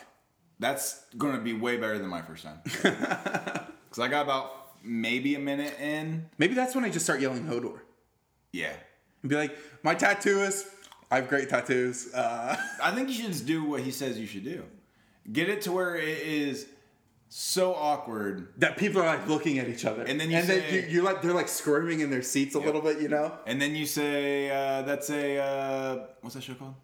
That's gonna be way better than my first time. *laughs* Cause I got about maybe a minute in. maybe that's when i just start yelling hodor Yeah. and be like my tattoo is i have great tattoos uh, *laughs* I think you should just do what he says you should do. Get it to where it is so awkward, that people are like looking at each other And then you and then say- you, you're like they're like squirming in their seats a little bit you know and then you say, uh, "That's a uh, what's that show called?"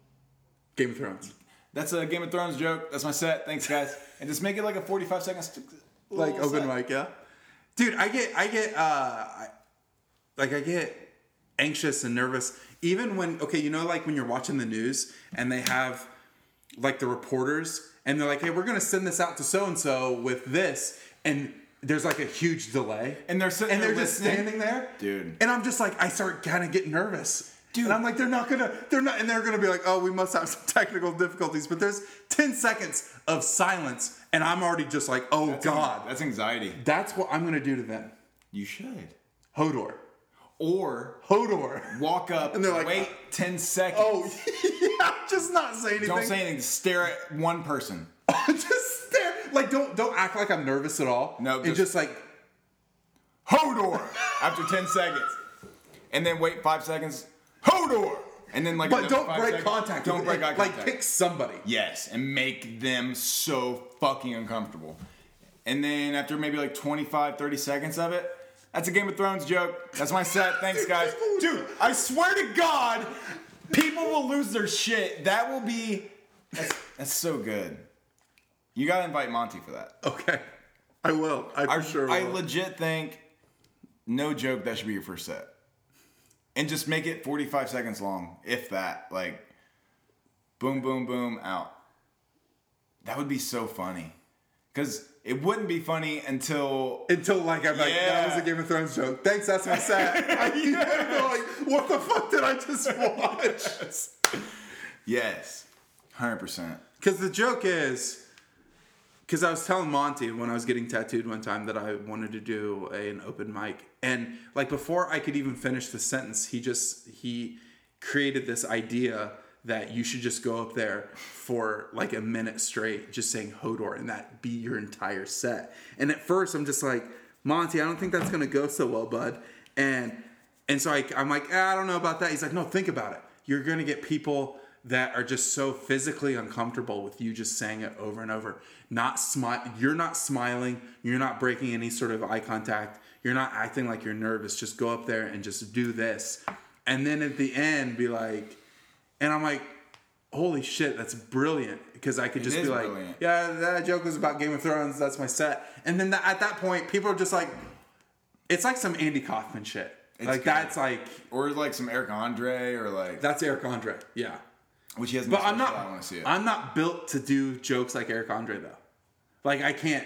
game of thrones That's a Game of Thrones joke. That's my set. Thanks, guys. And just make it like a forty-five seconds. like open set. mic, yeah. Dude, I get, I get, uh, I, like I get anxious and nervous even when, okay, you know, like when you're watching the news and they have like the reporters and they're like, hey, we're gonna send this out to so and so with this, and there's like a huge delay, And they're sitting and they're there just listening. standing there, Dude. And I'm just like, I start kind of getting nervous. Dude. And I'm like, they're not gonna, they're not, and they're gonna be like, oh, we must have some *laughs* technical difficulties. But there's 10 seconds of silence, and I'm already just like, oh That's God. that's anxiety. That's what I'm gonna do to them. You should. Hodor. Or Hodor. walk up *laughs* And they're like, wait uh, ten seconds. Oh, *laughs* yeah, just not say anything. Don't say anything. Stare at one person. *laughs* just stare. Like, don't don't act like I'm nervous at all. No, and just- just like, Hodor after 10 seconds. And then wait five seconds. Hodor! And then like but don't break seconds. contact. Don't break it. eye Like, pick somebody. yes, and make them so fucking uncomfortable. And then after maybe like 25, 30 seconds of it, that's a Game of Thrones joke. That's my set. Thanks, guys. Dude, I swear to God, people will lose their shit. That will be. That's, that's so good. You gotta invite Monty for that. Okay, I will. I for I, sure I legit think, no joke, that should be your first set. And just make it 45 seconds long, if that. Like, boom, boom, boom, out. That would be so funny. Because it wouldn't be funny until. Until like I'm like that was a Game of Thrones joke. Thanks, that's my set. I, *laughs* *laughs* *laughs* like, what the fuck did I just watch? Yes, 100%. Because the joke is, because I was telling Monty when I was getting tattooed one time that I wanted to do a, an open mic, and like before I could even finish the sentence, he just he created this idea that you should just go up there for like a minute straight, just saying Hodor, and that be your entire set. And at first, I'm just like, Monty, I don't think that's gonna go so well, bud. And and so I, I'm like, "Ah, I don't know about that. He's like, no, think about it. You're gonna get people that are just so physically uncomfortable with you just saying it over and over. Not smile. You're not smiling. You're not breaking any sort of eye contact. You're not acting like you're nervous. Just go up there and just do this, and then at the end be like, and I'm like, holy shit, that's brilliant. Because I could just be like, brilliant. yeah, that joke was about Game of Thrones. That's my set. And then at that point, people are just like, It's like some Andy Kaufman shit. It's like good. that's like Or like some Eric Andre or like that's Eric Andre. Yeah. which he has. But I'm not. I want to see it. I'm not built to do jokes like Eric Andre though. Like I can't.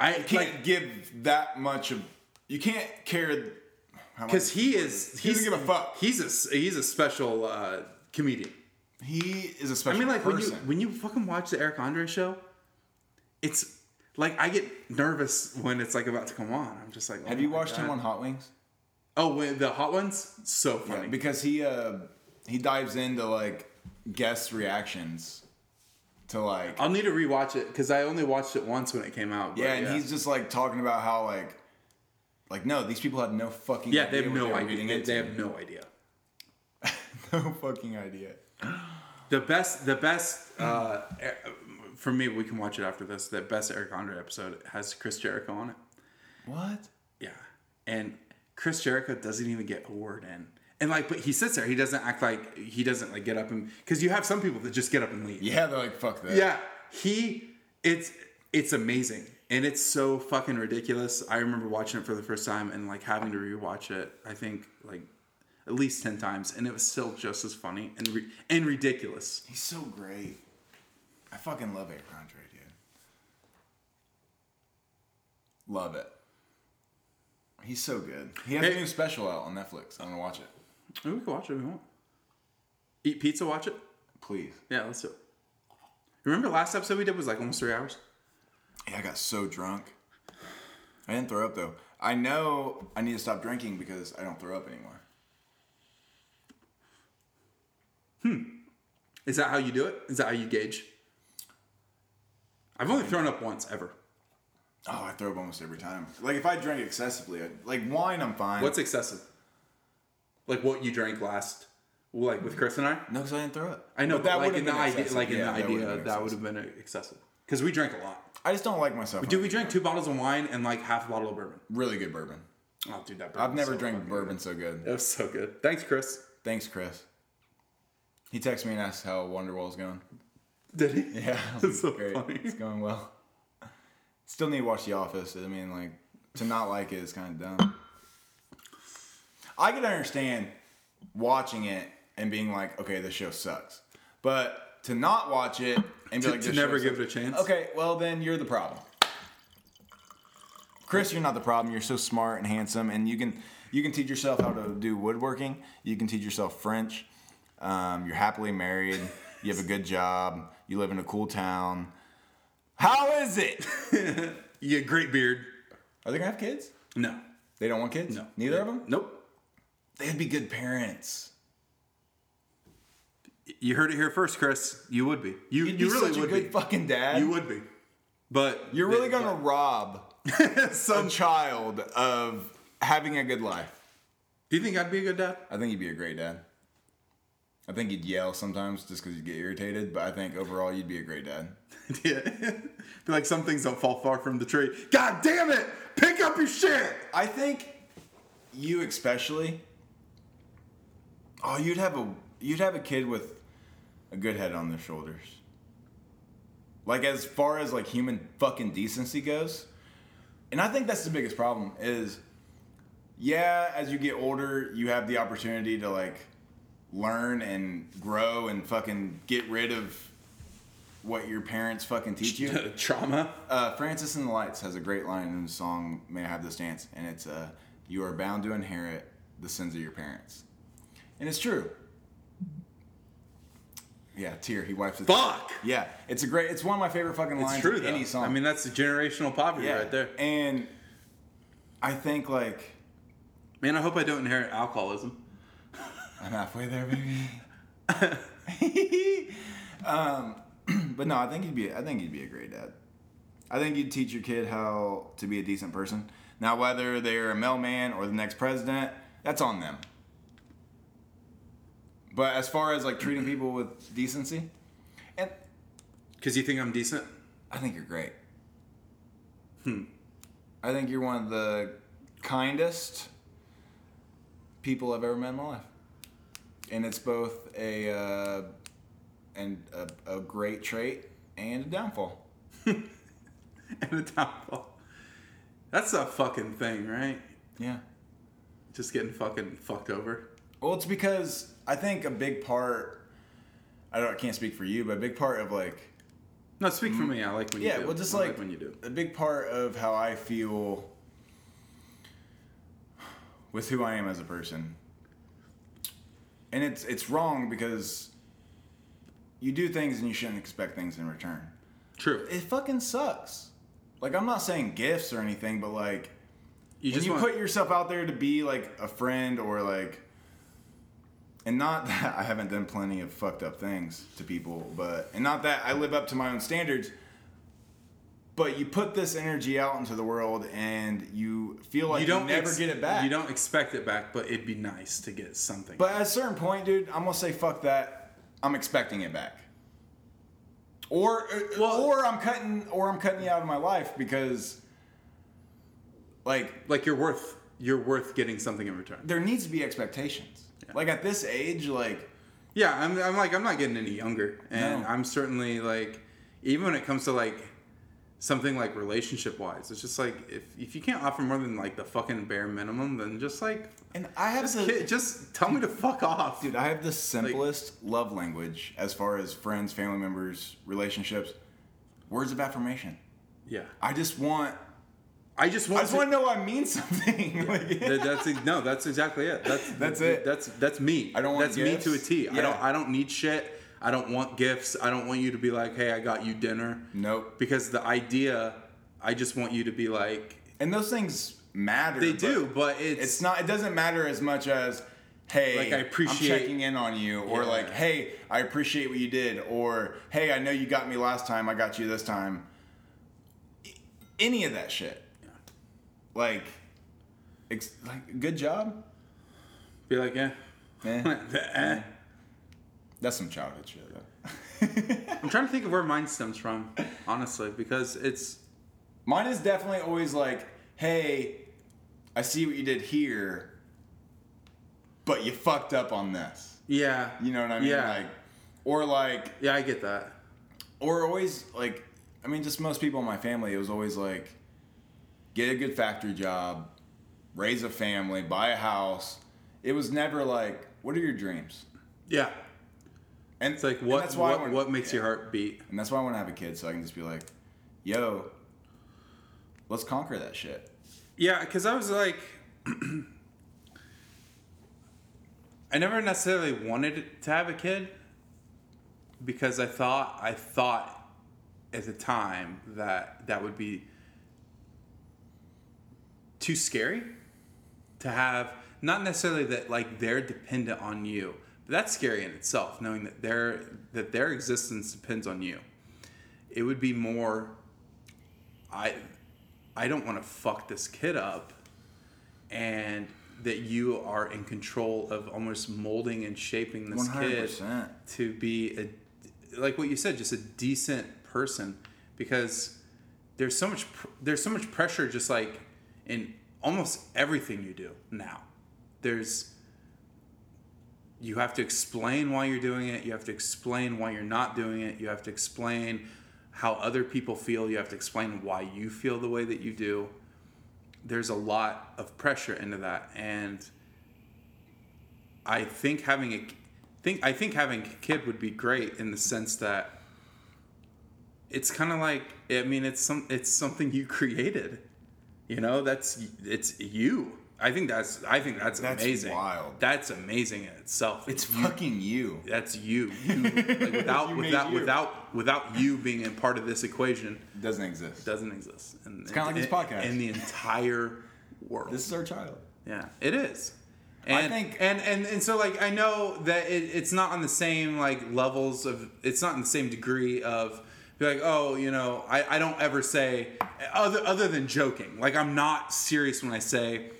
I you can't like give that much of. You can't care. because he is. He doesn't give a fuck. He's a he's a special uh, comedian. he is a special I mean, like person. when you when you fucking watch the Eric Andre show, it's like I get nervous when it's like about to come on. I'm just like, oh Have you watched him on Hot Wings? Oh, when the hot ones, so Yeah, funny. because he uh he dives into like guest reactions to like I'll need to rewatch it because I only watched it once when it came out. yeah, and he's just like talking about how like like no, these people had no fucking yeah, they have no idea. They, they have no idea. *laughs* no fucking idea. The best, the best uh, for me. We can watch it after this. The best Eric Andre episode has Chris Jericho on it. What? Yeah, and Chris Jericho doesn't even get a word in. And like, but he sits there. He doesn't act like he doesn't like get up and because you have some people that just get up and leave. Yeah, they're like fuck that. Yeah, he it's it's amazing and it's so fucking ridiculous. I remember watching it for the first time and like having to rewatch it. I think like at least ten times, and it was still just as funny and re- and ridiculous. He's so great. I fucking love Eric Andre, dude. Love it. He's so good. He has a new special out on Netflix. I'm gonna watch it. We can watch it if we want. Eat pizza, watch it. Please. Yeah, let's do it. Remember last episode we did was like almost three hours. Yeah, I got so drunk. I didn't throw up though. I know I need to stop drinking because I don't throw up anymore. Hmm. Is that how you do it? Is that how you gauge? I've only thrown up once ever. Oh, I throw up almost every time. Like if I drink excessively, I, like wine, I'm fine. What's excessive? Like what you drank last, like with Chris and I. no? Because I didn't throw up. I know, But but, like would've in the idea, like in Yeah, the that would've idea, that would have been excessive because we drank a lot. I just don't like myself. Dude, we drank two bottles of wine and like half a bottle of bourbon. really good bourbon. Oh, dude, that I've never so drank bourbon so good. Good. It was so good. Thanks, Chris. Thanks, Chris. He texted me and asked how Wonderwall's going. Did he? Yeah, *laughs* That's so great. funny. It's going well. Still need to watch The Office. I mean, like to not like it is kind of dumb. I can understand watching it and being like, okay, this show sucks, but to not watch it and be To- like, to never give sucks- it a chance? Okay, well then you're the problem. Chris, you're not the problem. You're so smart and handsome, and you can you can teach yourself how to do woodworking. You can teach yourself French. Um, you're happily married. You have a good job. You live in a cool town. How is it? *laughs* You get great beard. Are they gonna have kids? No. They don't want kids. No. Neither of them. Nope. They'd be good parents. You heard it here first, Chris. You would be. You You'd you be really such a would good be. fucking dad. You would be. But You're really gonna *laughs* rob some. child of having a good life. Do you think I'd be a good dad? I think you'd be a great dad. I think you'd yell sometimes just because you'd get irritated, but I think overall you'd be a great dad. *laughs* yeah. *laughs* Be like some things don't fall far from the tree. God damn it! Pick up your shit. I think you especially. Oh, you'd have a you'd have a kid with a good head on their shoulders. Like as far as like human fucking decency goes, and I think that's the biggest problem is, yeah, as you get older, you have the opportunity to like learn and grow and fucking get rid of what your parents fucking teach you. *laughs* Trauma. Uh, Francis and the Lights has a great line in the song "May I Have This Dance," and it's uh, "You are bound to inherit the sins of your parents," and it's true. Yeah, tear. He wipes it. Fuck. Yeah, it's a great. It's one of my favorite fucking lines It's true though. any song. I mean, that's the generational poverty yeah, right there. And I think like Man, I hope I don't inherit alcoholism. I'm halfway there, baby. *laughs* um, *clears throat* but no, I think you'd be. I think you'd be a great dad. I think you'd teach your kid how to be a decent person. Now, whether they're a mailman or the next president, that's on them. But as far as like treating people with decency, and Because you think I'm decent? I think you're great. Hmm. I think you're one of the kindest people I've ever met in my life, and it's both a uh, and a, a great trait and a downfall. *laughs* and a downfall. That's a fucking thing, right? Yeah. just getting fucking fucked over. Well, it's because I think a big part. I don't. I can't speak for you, but a big part of like. No, speak for me. I like when you Yeah, do. well, just I like, when you do. a big part of how I feel with who I am as a person, and it's it's wrong because you do things and you shouldn't expect things in return. True. It fucking sucks. Like I'm not saying gifts or anything, but like You just you want, put yourself out there to be like a friend or like and not *laughs* that I haven't done plenty of fucked up things to people, but and not that I live up to my own standards, but you put this energy out into the world and you feel like you, you don't never ex- get it back. You don't expect it back, but it'd be nice to get something. But at a certain point, dude, I'm gonna say fuck that. I'm expecting it back. Or uh, Well- or I'm cutting or I'm cutting you out of my life because like like you're worth you're worth getting something in return. there needs to be expectations. Like at this age, like Yeah, I'm, I'm like I'm not getting any younger, and No. I'm certainly like even when it comes to like something like relationship wise, it's just like if if you can't offer more than like the fucking bare minimum, then just like and I have just, the kid, just tell me to fuck off, dude, I have the simplest love language as far as friends, family members, relationships. Words of affirmation. Yeah, I just want I just want. I just to- want to know I mean something. *laughs* Like- That- that's no, that's exactly it. That's That's it. That's that's me. I don't want That's me to a gifts. T. I Yeah. don't I don't need shit. I don't want gifts. I don't want you to be like, hey, I got you dinner. nope. Because the idea, I just want you to be like, And those things matter. they but- do, but it's, it's not it doesn't matter as much as hey Like, I appreciate- i'm checking in on you or Yeah. like hey i appreciate what you did or hey i know you got me last time i got you this time any of that shit like ex- like good job be like, yeah. Eh. Eh. *laughs* that's some childhood shit *laughs* I'm trying to think of where mine stems from, honestly, because it's mine is definitely always like hey i see what you did here but you fucked up on this yeah, you know what i mean Yeah. like or like yeah, I get that. or always like I mean just most people in my family it was always like get a good factory job, raise a family, buy a house. It was never like what are your dreams? Yeah, And it's like what what, what makes yeah. your heart beat? And that's why I want to have a kid so I can just be like, "Yo, let's conquer that shit." Yeah, because I was like, *clears throat* I never necessarily wanted to have a kid because I thought I thought at the time that that would be too scary to have. Not necessarily that like they're dependent on you, that's scary in itself, knowing that their that their existence depends on you. It would be more. I I don't want to fuck this kid up and that you are in control of almost molding and shaping this kid 100%. to be a like what you said just a decent person because there's so much there's so much pressure just like in almost everything you do now there's you have to explain why you're doing it. You have to explain why you're not doing it. You have to explain how other people feel. You have to explain why you feel the way that you do. There's a lot of pressure into that. And i think having a think i think having a kid would be great in the sense that it's kind of like i mean it's some it's something you *laughs* created. You know that's it's you i think that's i think that's, That's amazing wild. that's amazing in itself It's You- fucking you. that's you, *laughs* you like without You without without without you being a part of this equation It doesn't exist. doesn't exist and it's kinda like this podcast. in the entire world This is our child. yeah, it is. I And, think- and and and so like I know that it, it's not on the same like levels of it's not in the same degree of be like oh you know I, I don't ever say other other than joking like I'm not serious when I say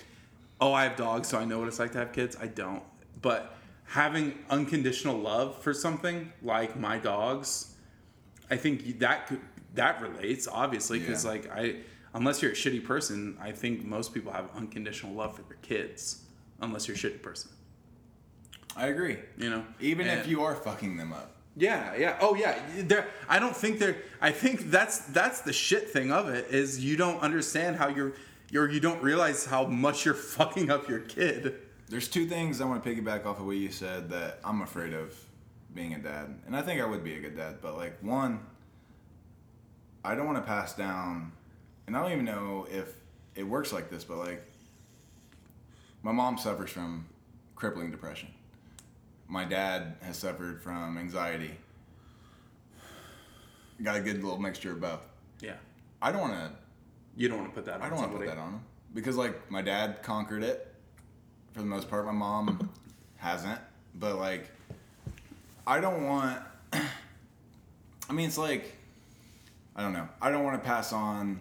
oh I have dogs so I know what it's like to have kids I don't but having unconditional love for something like my dogs I think that could that relates obviously because Yeah. like I unless you're a shitty person, I think most people have unconditional love for their kids. Unless you're a shitty person, I agree. you know. Even if you are fucking them up. yeah, yeah, oh yeah, there. I don't think there. I think that's that's the shit thing of it is you don't understand how you're or you don't realize how much you're *laughs* fucking up your kid. There's two things I want to piggyback off of what you said that I'm afraid of being a dad, and I think I would be a good dad. But like one, I don't want to pass down, and I don't even know if it works like this, but like my mom suffers from crippling depression. My dad has suffered from anxiety. Got a good little mixture of both. Yeah. I don't want to. You don't want to put that. On I don't want to somebody. put that on him because like my dad conquered it for the most part. My mom hasn't, but like I don't want. *clears throat* I mean, it's like I don't know. I don't want to pass on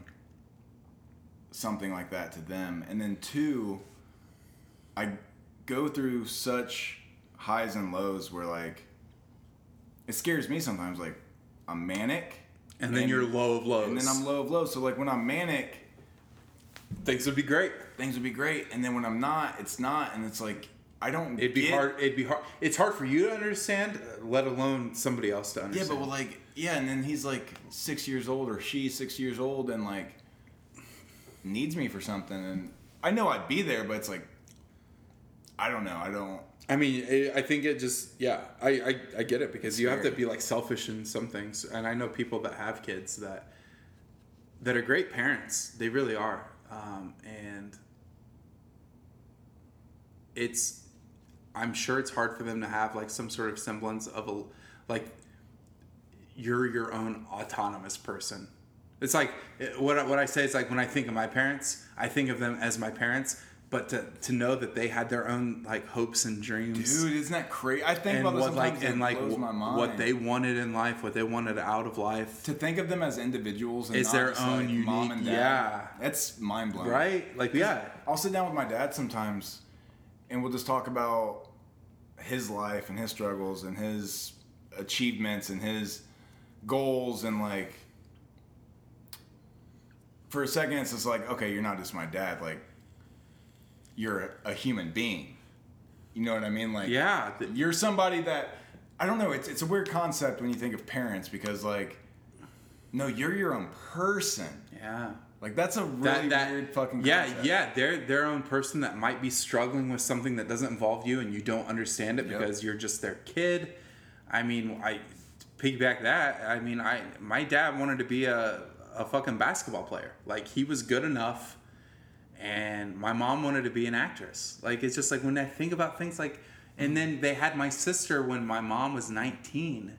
something like that to them, and then two, I go through such highs and lows where like it scares me sometimes. Like I'm manic. And then you're low of lows. And then I'm low of lows. So like when I'm manic, Things would be great. things would be great, and then when I'm not, it's not, and it's like I don't. It'd be get- hard. It'd be hard. It's hard for you to understand, let alone somebody else to understand. Yeah, but well, like yeah, and then he's like six years old or she's six years old and like needs me for something, and I know I'd be there, but it's like I don't know. I don't. I mean, I I think it just yeah, I I, I get it because you have to be like selfish in some things, and I know people that have kids that that are great parents. They really are, um, and it's I'm sure it's hard for them to have like some sort of semblance of a like you're your own autonomous person. It's like what what I say is like when I think of my parents, I think of them as my parents, but to, to know that they had their own like hopes and dreams Dude, isn't that crazy? I think and about this what like and like blows my mind. what they wanted in life, what they wanted out of life, to think of them as individuals and Is not their just, own like, mom unique- and dad. yeah. that's mind blowing. right? Like yeah, I'll sit down with my dad sometimes, and we'll just talk about his life and his struggles and his achievements and his goals and like. For a second, it's just like, okay, you're not just my dad. Like, you're a human being. You know what I mean? Like, yeah. th- you're somebody that I don't know. It's it's a weird concept when you think of parents because like, no, you're your own person. Yeah. Like that's a really that, that weird fucking yeah yeah they're their own person that might be struggling with something that doesn't involve you and you don't understand it Yep. because you're just their kid i mean i piggyback that i mean i my dad wanted to be a, a fucking basketball player like he was good enough and my mom wanted to be an actress. Like it's just like when i think about things like and then they had my sister when my mom was 19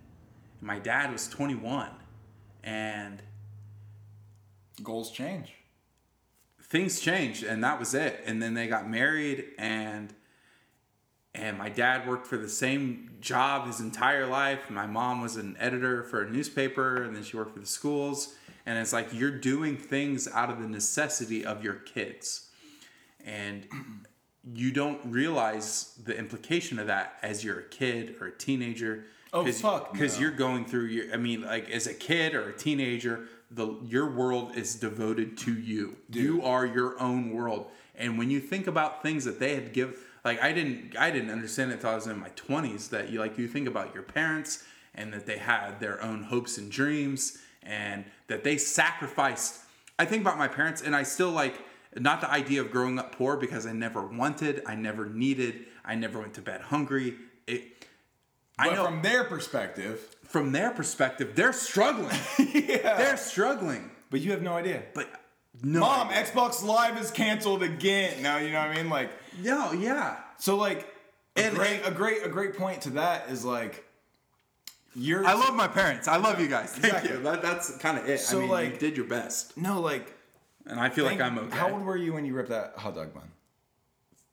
and my dad was 21 and Goals change. things changed and that was it. And then they got married and and my dad worked for the same job his entire life. My mom was an editor for a newspaper and then she worked for the schools and it's like you're doing things out of the necessity of your kids. And you don't realize the implication of that as you're a kid or a teenager. Oh, fuck because no. you're going through your i mean like as a kid or a teenager the your world is devoted to you. You are your own world. And when you think about things that they had give like i didn't i didn't understand it until i was in my 20s that you like you think about your parents and that they had their own hopes and dreams and that they sacrificed i think about my parents and i still like not the idea of growing up poor because i never wanted i never needed i never went to bed hungry it But I know from their perspective, from their perspective, they're struggling. *laughs* yeah. they're struggling. But you have no idea. But no, Mom, Xbox Live is canceled again. Now you know what I mean. Like no, yeah, so, like a And- great, a great, a great point to that is like you're. I love my parents. I love you guys. Thank Exactly. you. That, that's kind of it. So, I mean, like- you did your best, no like. and I feel like I'm okay. How old were you when you ripped that hot dog bun?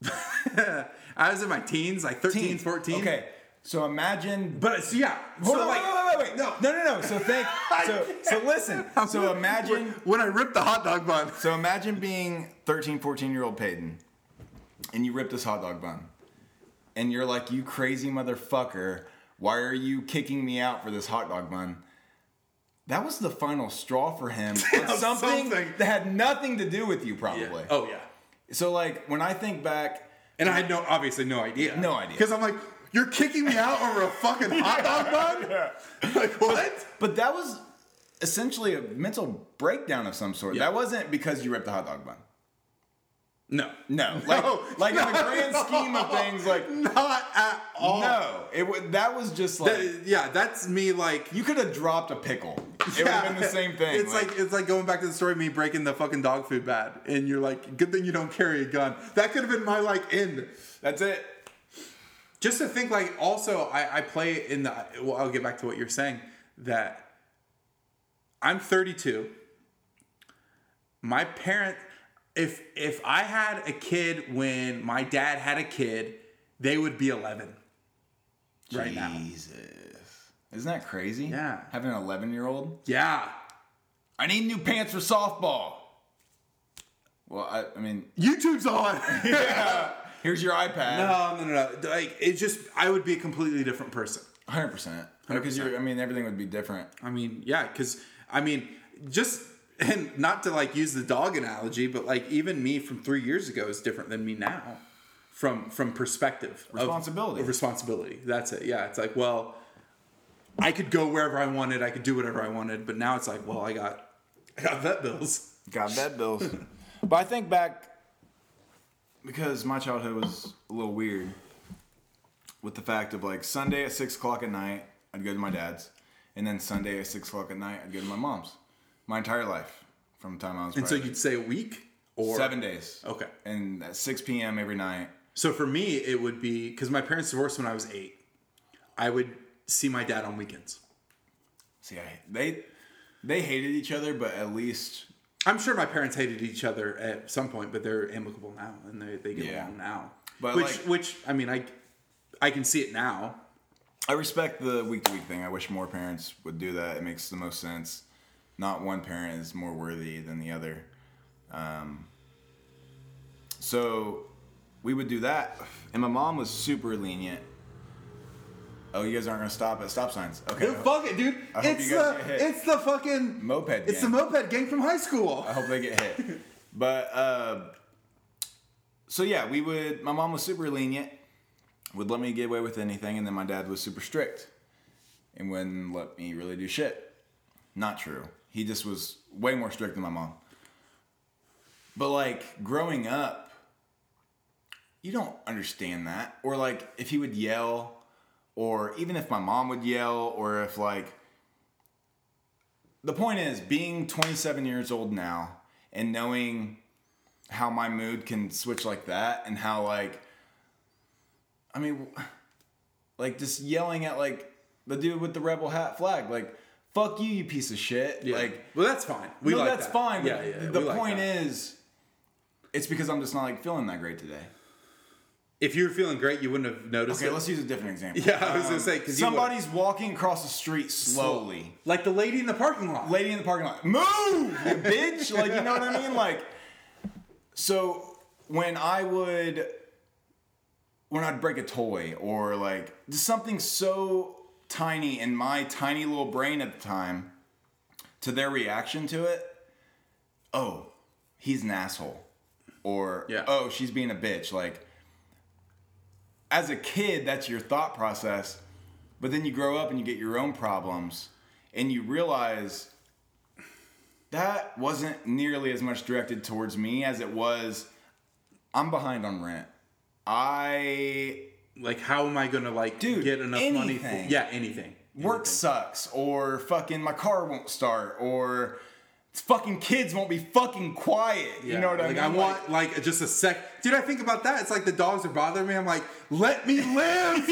*laughs* I was in my teens, like 13, Teens. 14. Okay, so imagine. but uh, it's yeah. Hold so on, like, wait, wait, wait, wait. No, no, no, no. So think. *laughs* So, so listen. *laughs* So imagine. when I ripped the hot dog bun. So imagine being 13, 14 year old Peyton, and you rip this hot dog bun, and you're like, "You crazy motherfucker! Why are you kicking me out for this hot dog bun?" That was the final straw for him. *laughs* something, Something. that had nothing to do with you, probably. Oh yeah. So like when I think back, And I had no, obviously no idea. No idea. Because I'm like, you're kicking me out over a fucking hot dog *laughs* bun? *laughs* Like what? but that was essentially a mental breakdown of some sort. Yeah. That wasn't because you ripped the hot dog bun. No. No, *laughs* like, No, like in the grand scheme of things, like Not at all. no, it would that was just like That- yeah, that's me like you could have dropped a pickle. It would have been the same thing. It's like, it's like going back to the story of me breaking the fucking dog food bad, and you're like, good thing you don't carry a gun. That could have been my like end. that's it. Just to think, like, also, I, I play in the. Well, I'll get back to what you're saying. That I'm 32. My parent, if if I had a kid when my dad had a kid, they would be 11 right now. Jesus, isn't that crazy? Yeah. having an eleven-year-old. Yeah, I need new pants for softball. Well, I, I mean, YouTube's on. *laughs* yeah. here's your iPad. no, no, no, no. Like, it just, I would be a completely different person. Hundred percent. Because you're, I mean, everything would be different. I mean, yeah, because I mean, just and not to like use the dog analogy, but like even me from three years ago is different than me now, from from perspective of- Responsibility. of responsibility. That's it. Yeah, it's like well, I could go wherever I wanted, I could do whatever I wanted, but now it's like well, I got I got vet bills. Got vet *laughs* bills. but I think back because my childhood was a little weird with the fact of like Sunday at six o'clock at night, I'd go to my dad's, and then Sunday at six o'clock at night, I'd go to my mom's. My entire life from the time I was And so you'd say a week or seven days. Okay. And at six p.m. every night. So for me, it would be because my parents divorced when I was eight. I would see my dad on weekends. See, I, they they hated each other, but at least I'm sure my parents hated each other at some point, but they're amicable now and they, they get Yeah. along now. But, which, like- which I mean, I, I can see it now. I respect the week to week thing. I wish more parents would do that. It makes the most sense. Not one parent is more worthy than the other. Um, so we would do that, and my mom was super lenient. Oh, you guys aren't gonna stop at stop signs? Okay. Dude, fuck it, dude. I hope It's the get hit. it's the fucking Moped It's the moped gang from high school. I hope they get hit. *laughs* But uh, so yeah, we would. My mom was super lenient, would let me get away with anything, and then my dad was super strict, and wouldn't let me really do shit. Not true. He just was way more strict than my mom. But like growing up, you don't understand that. Or like if he would yell, or even if my mom would yell, or if like the point is being 27 years old now and knowing how my mood can switch like that and how like i mean like just yelling at like the dude with the rebel hat flag like fuck you you piece of shit like well, that's fine. We no, like that's that. fine Yeah, yeah. the like point that. is it's because i'm just not like feeling that great today if you were feeling great, you wouldn't have noticed okay it. let's use a different example Um, *laughs* Yeah, I was gonna say, 'cause you somebody's walking across the street slowly like the lady in the parking lot. lady in the parking lot, move, you bitch. Like, you know what I mean? Like, so when I would, when I'd break a toy or like just something so tiny in my tiny little brain at the time, to their reaction to it, oh, he's an asshole. Or, Yeah. oh, she's being a bitch. Like, as a kid, that's your thought process. But then you grow up and you get your own problems and you realize that wasn't nearly as much directed towards me as it was I'm behind on rent. I Like, how am I gonna like Dude, get enough money? For, yeah, anything. work Anything. sucks or fucking my car won't start or fucking kids won't be fucking quiet. You Yeah, know what I like, mean? I want like just a sec. Dude, I think about that. It's like the dogs are bothering me. I'm like, let me *laughs* live.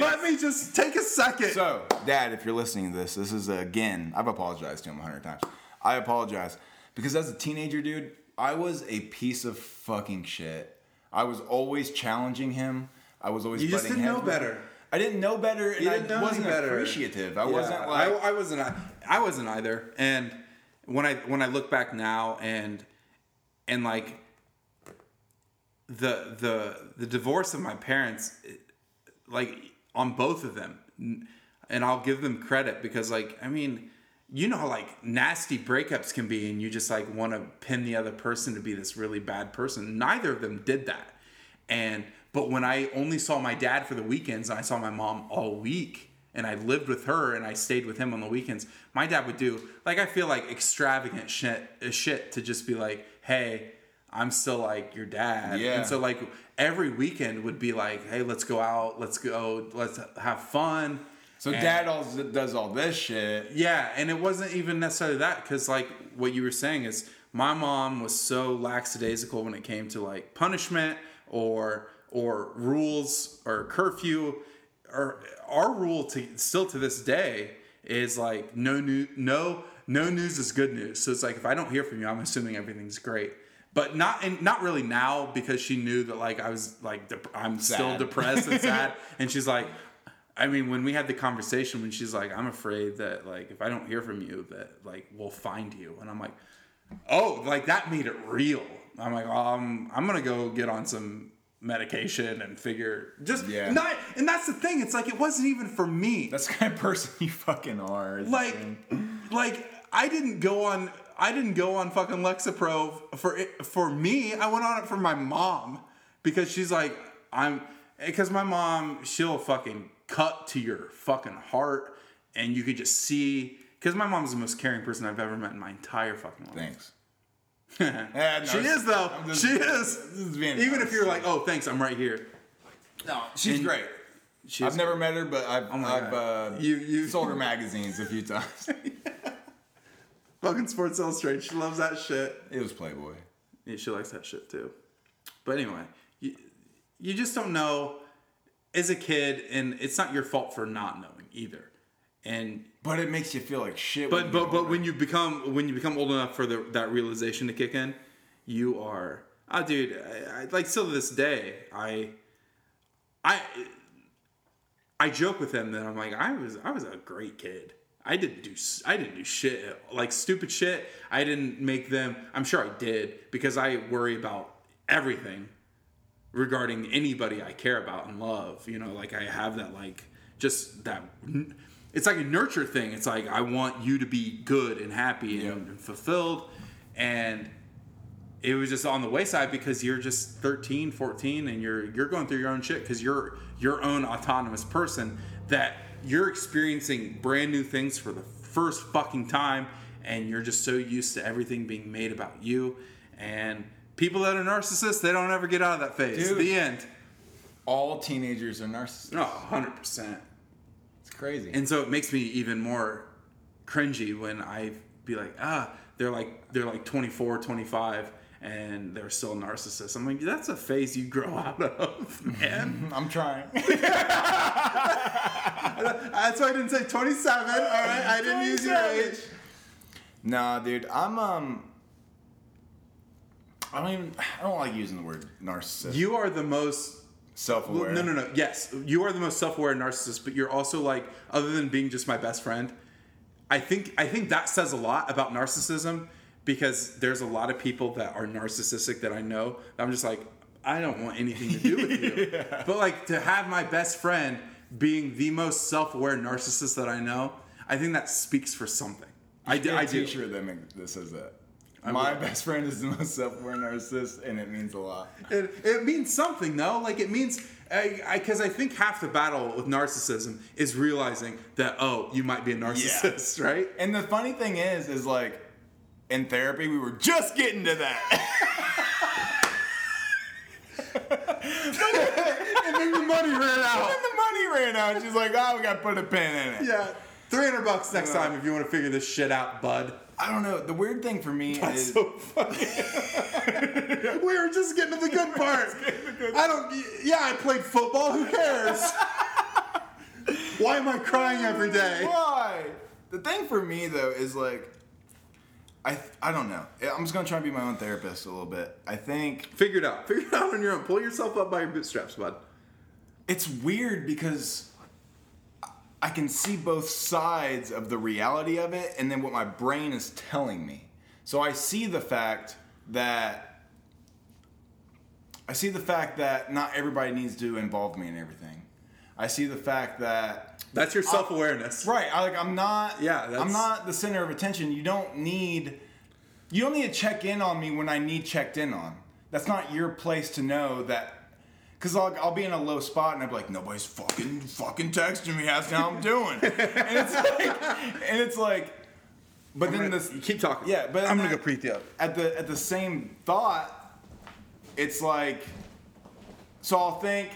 Let me just take a second. So, Dad, if you're listening to this, this is again, I've apologized to him a hundred times. I apologize because as a teenager, dude, I was a piece of fucking shit. I was always challenging him. I was always You just didn't know with better. I didn't know better, and know I any wasn't better. appreciative. I Yeah, wasn't like I, I wasn't I, I wasn't either and when i when i look back now and and like the the the divorce of my parents like on both of them and i'll give them credit because like i mean you know how like nasty breakups can be and you just like want to pin the other person to be this really bad person neither of them did that and but when i only saw my dad for the weekends and i saw my mom all week and i lived with her and i stayed with him on the weekends my dad would do like i feel like extravagant shit uh, shit to just be like hey I'm still like your dad. Yeah. And so like every weekend would be like, hey, let's go out, let's go, let's have fun. So And- dad all does all this shit. yeah, and it wasn't even necessarily that because, like, what you were saying is my mom was so lackadaisical when it came to like punishment or or rules or curfew. Or our rule to still to this day is like no new no no news is good news. So it's like if I don't hear from you, I'm assuming everything's great. But not and not really now because she knew that like I was like dep- I'm still depressed and *laughs* sad, and she's like, I mean, when we had the conversation, when she's like, I'm afraid that like if I don't hear from you, that like we'll find you, and I'm like, oh, like that made it real. I'm like, um, I'm gonna go get on some medication and figure just Yeah. not. And that's the thing. It's like it wasn't even for me. That's the kind of person you fucking are. like, like I didn't go on. I didn't go on fucking Lexapro for it for me. I went on it for my mom because she's like, I'm eh, because my mom she'll fucking cut to your fucking heart, and you could just see. Because my mom's the most caring person I've ever met in my entire fucking life. thanks. *laughs* Yeah, no, she is though. Just- she is. this is being Even if you're like, oh, thanks, I'm right here. No, she's And- great. She's I've never met her, but I've, my I've uh, You- you- sold her magazines a few times. *laughs* fucking Sports Illustrated. She loves that shit. it was Playboy. Yeah, she likes that shit too. But anyway, you, you just don't know as a kid, and it's not your fault for not knowing either. And But it makes you feel like shit. but when but you but when you become when you become old enough for the, that realization to kick in, you are oh dude, I, I, like still to this day, I I I joke with him that I'm like I was I was a great kid. I didn't do I didn't do shit like stupid shit. I didn't make them. I'm sure I did because I worry about everything regarding anybody I care about and love. You know, like I have that like just that. It's like a nurture thing. It's like I want you to be good and happy and, and fulfilled, and it was just on the wayside because you're just 13 14 and you're you're going through your own shit because you're your own autonomous person that you're experiencing brand new things for the first fucking time and you're just so used to everything being made about you and people that are narcissists they don't ever get out of that phase Dude. the end all teenagers are narcissists. no 100% It's crazy. and so it makes me even more cringy when I be like, ah, they're like they're like 24, 25 and they're still narcissists. I'm like, that's a phase you grow *laughs* out of, man. *laughs* I'm trying. *laughs* that's why I didn't say 27. All right, I didn't use your age. nah, dude, I'm um. I don't even. I don't like using the word narcissist. You are the most self-aware. No, no, no. Yes, you are the most self-aware narcissist, but you're also like, other than being just my best friend, I think I think that says a lot about narcissism because there's a lot of people that are narcissistic that I know. That I'm just like, I don't want anything to do with you. *laughs* But like to have my best friend being the most self-aware narcissist that I know, I think that speaks for something. I, a I do. T-shirt that, make, that that. My best friend is the most self-aware narcissist, and it means a lot. It, it means something though. Like it means because I, 'cause I think half the battle with narcissism is realizing that oh, you might be a narcissist, *laughs* right? And the funny thing is, is like in therapy, we were just getting to that. and then the money ran out. and then the money ran out. She's like, "Oh, we got to put a pin in it." Yeah, three hundred bucks next uh-huh. time if you want to figure this shit out, bud. I don't know. The weird thing for me That's is so funny. *laughs* we were just getting to the good *laughs* part. I don't. Yeah, I played football. Who cares? *laughs* Why am I crying every day? why. The thing for me though is like, I I don't know. I'm just gonna try and be my own therapist a little bit. I think Figure it out. Figure it out on your own. Pull yourself up by your bootstraps, bud. it's weird because I can see both sides of the reality of it and then what my brain is telling me. So I see the fact that I see the fact that not everybody needs to involve me in everything. I see the fact that That's your self awareness. right, I like I'm not Yeah, that's- I'm not the center of attention. You don't need you don't need to check in on me when I need checked in on. That's not your place to know that Cause I'll, I'll be in a low spot and I'll be like, nobody's fucking fucking texting me, asking how I'm *laughs* doing, and it's like, and it's like, but then this, You keep talking. yeah, but I'm gonna that- go preet you up. at the at the same thought, it's like, so I'll think,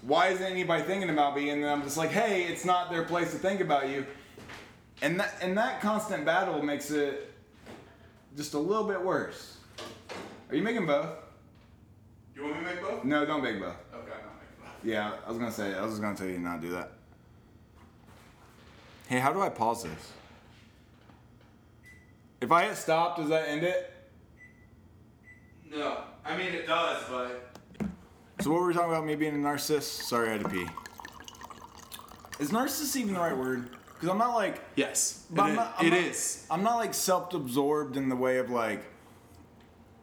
why isn't anybody thinking about me? And then I'm just like, hey, it's not their place to think about you. And that and that constant battle makes it just a little bit worse. Are you making both? You want me to make both? No, don't make both. Okay, I'm not making both. Yeah, I was gonna say, I was just gonna tell you not to do that. Hey, how do I pause this? If I hit stop, does that end it? No, I mean it does, but So what were we talking about? Me being a narcissist? Sorry, I had to pee. Is narcissist even the right word? Because I'm not like, yes, but it, I'm not, I'm It not- is. I'm not like self-absorbed in the way of like,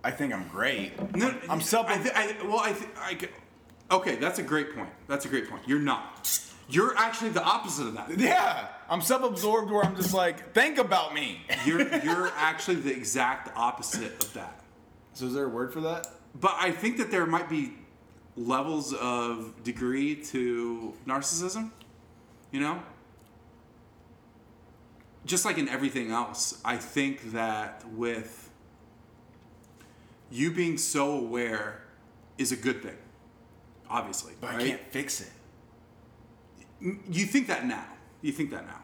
I think I'm great. No, I'm self. I, th- I well, I, th- I. Okay, that's a great point. That's a great point. You're not. You're actually the opposite of that. yeah, I'm self-absorbed where I'm just like, think about me. *laughs* You're you're actually the exact opposite of that. So is there a word for that? But I think that there might be levels of degree to narcissism. You know? Just like in everything else, I think that with you being so aware is a good thing. Obviously. But right? I can't fix it. Mm, you think that now. You think that now.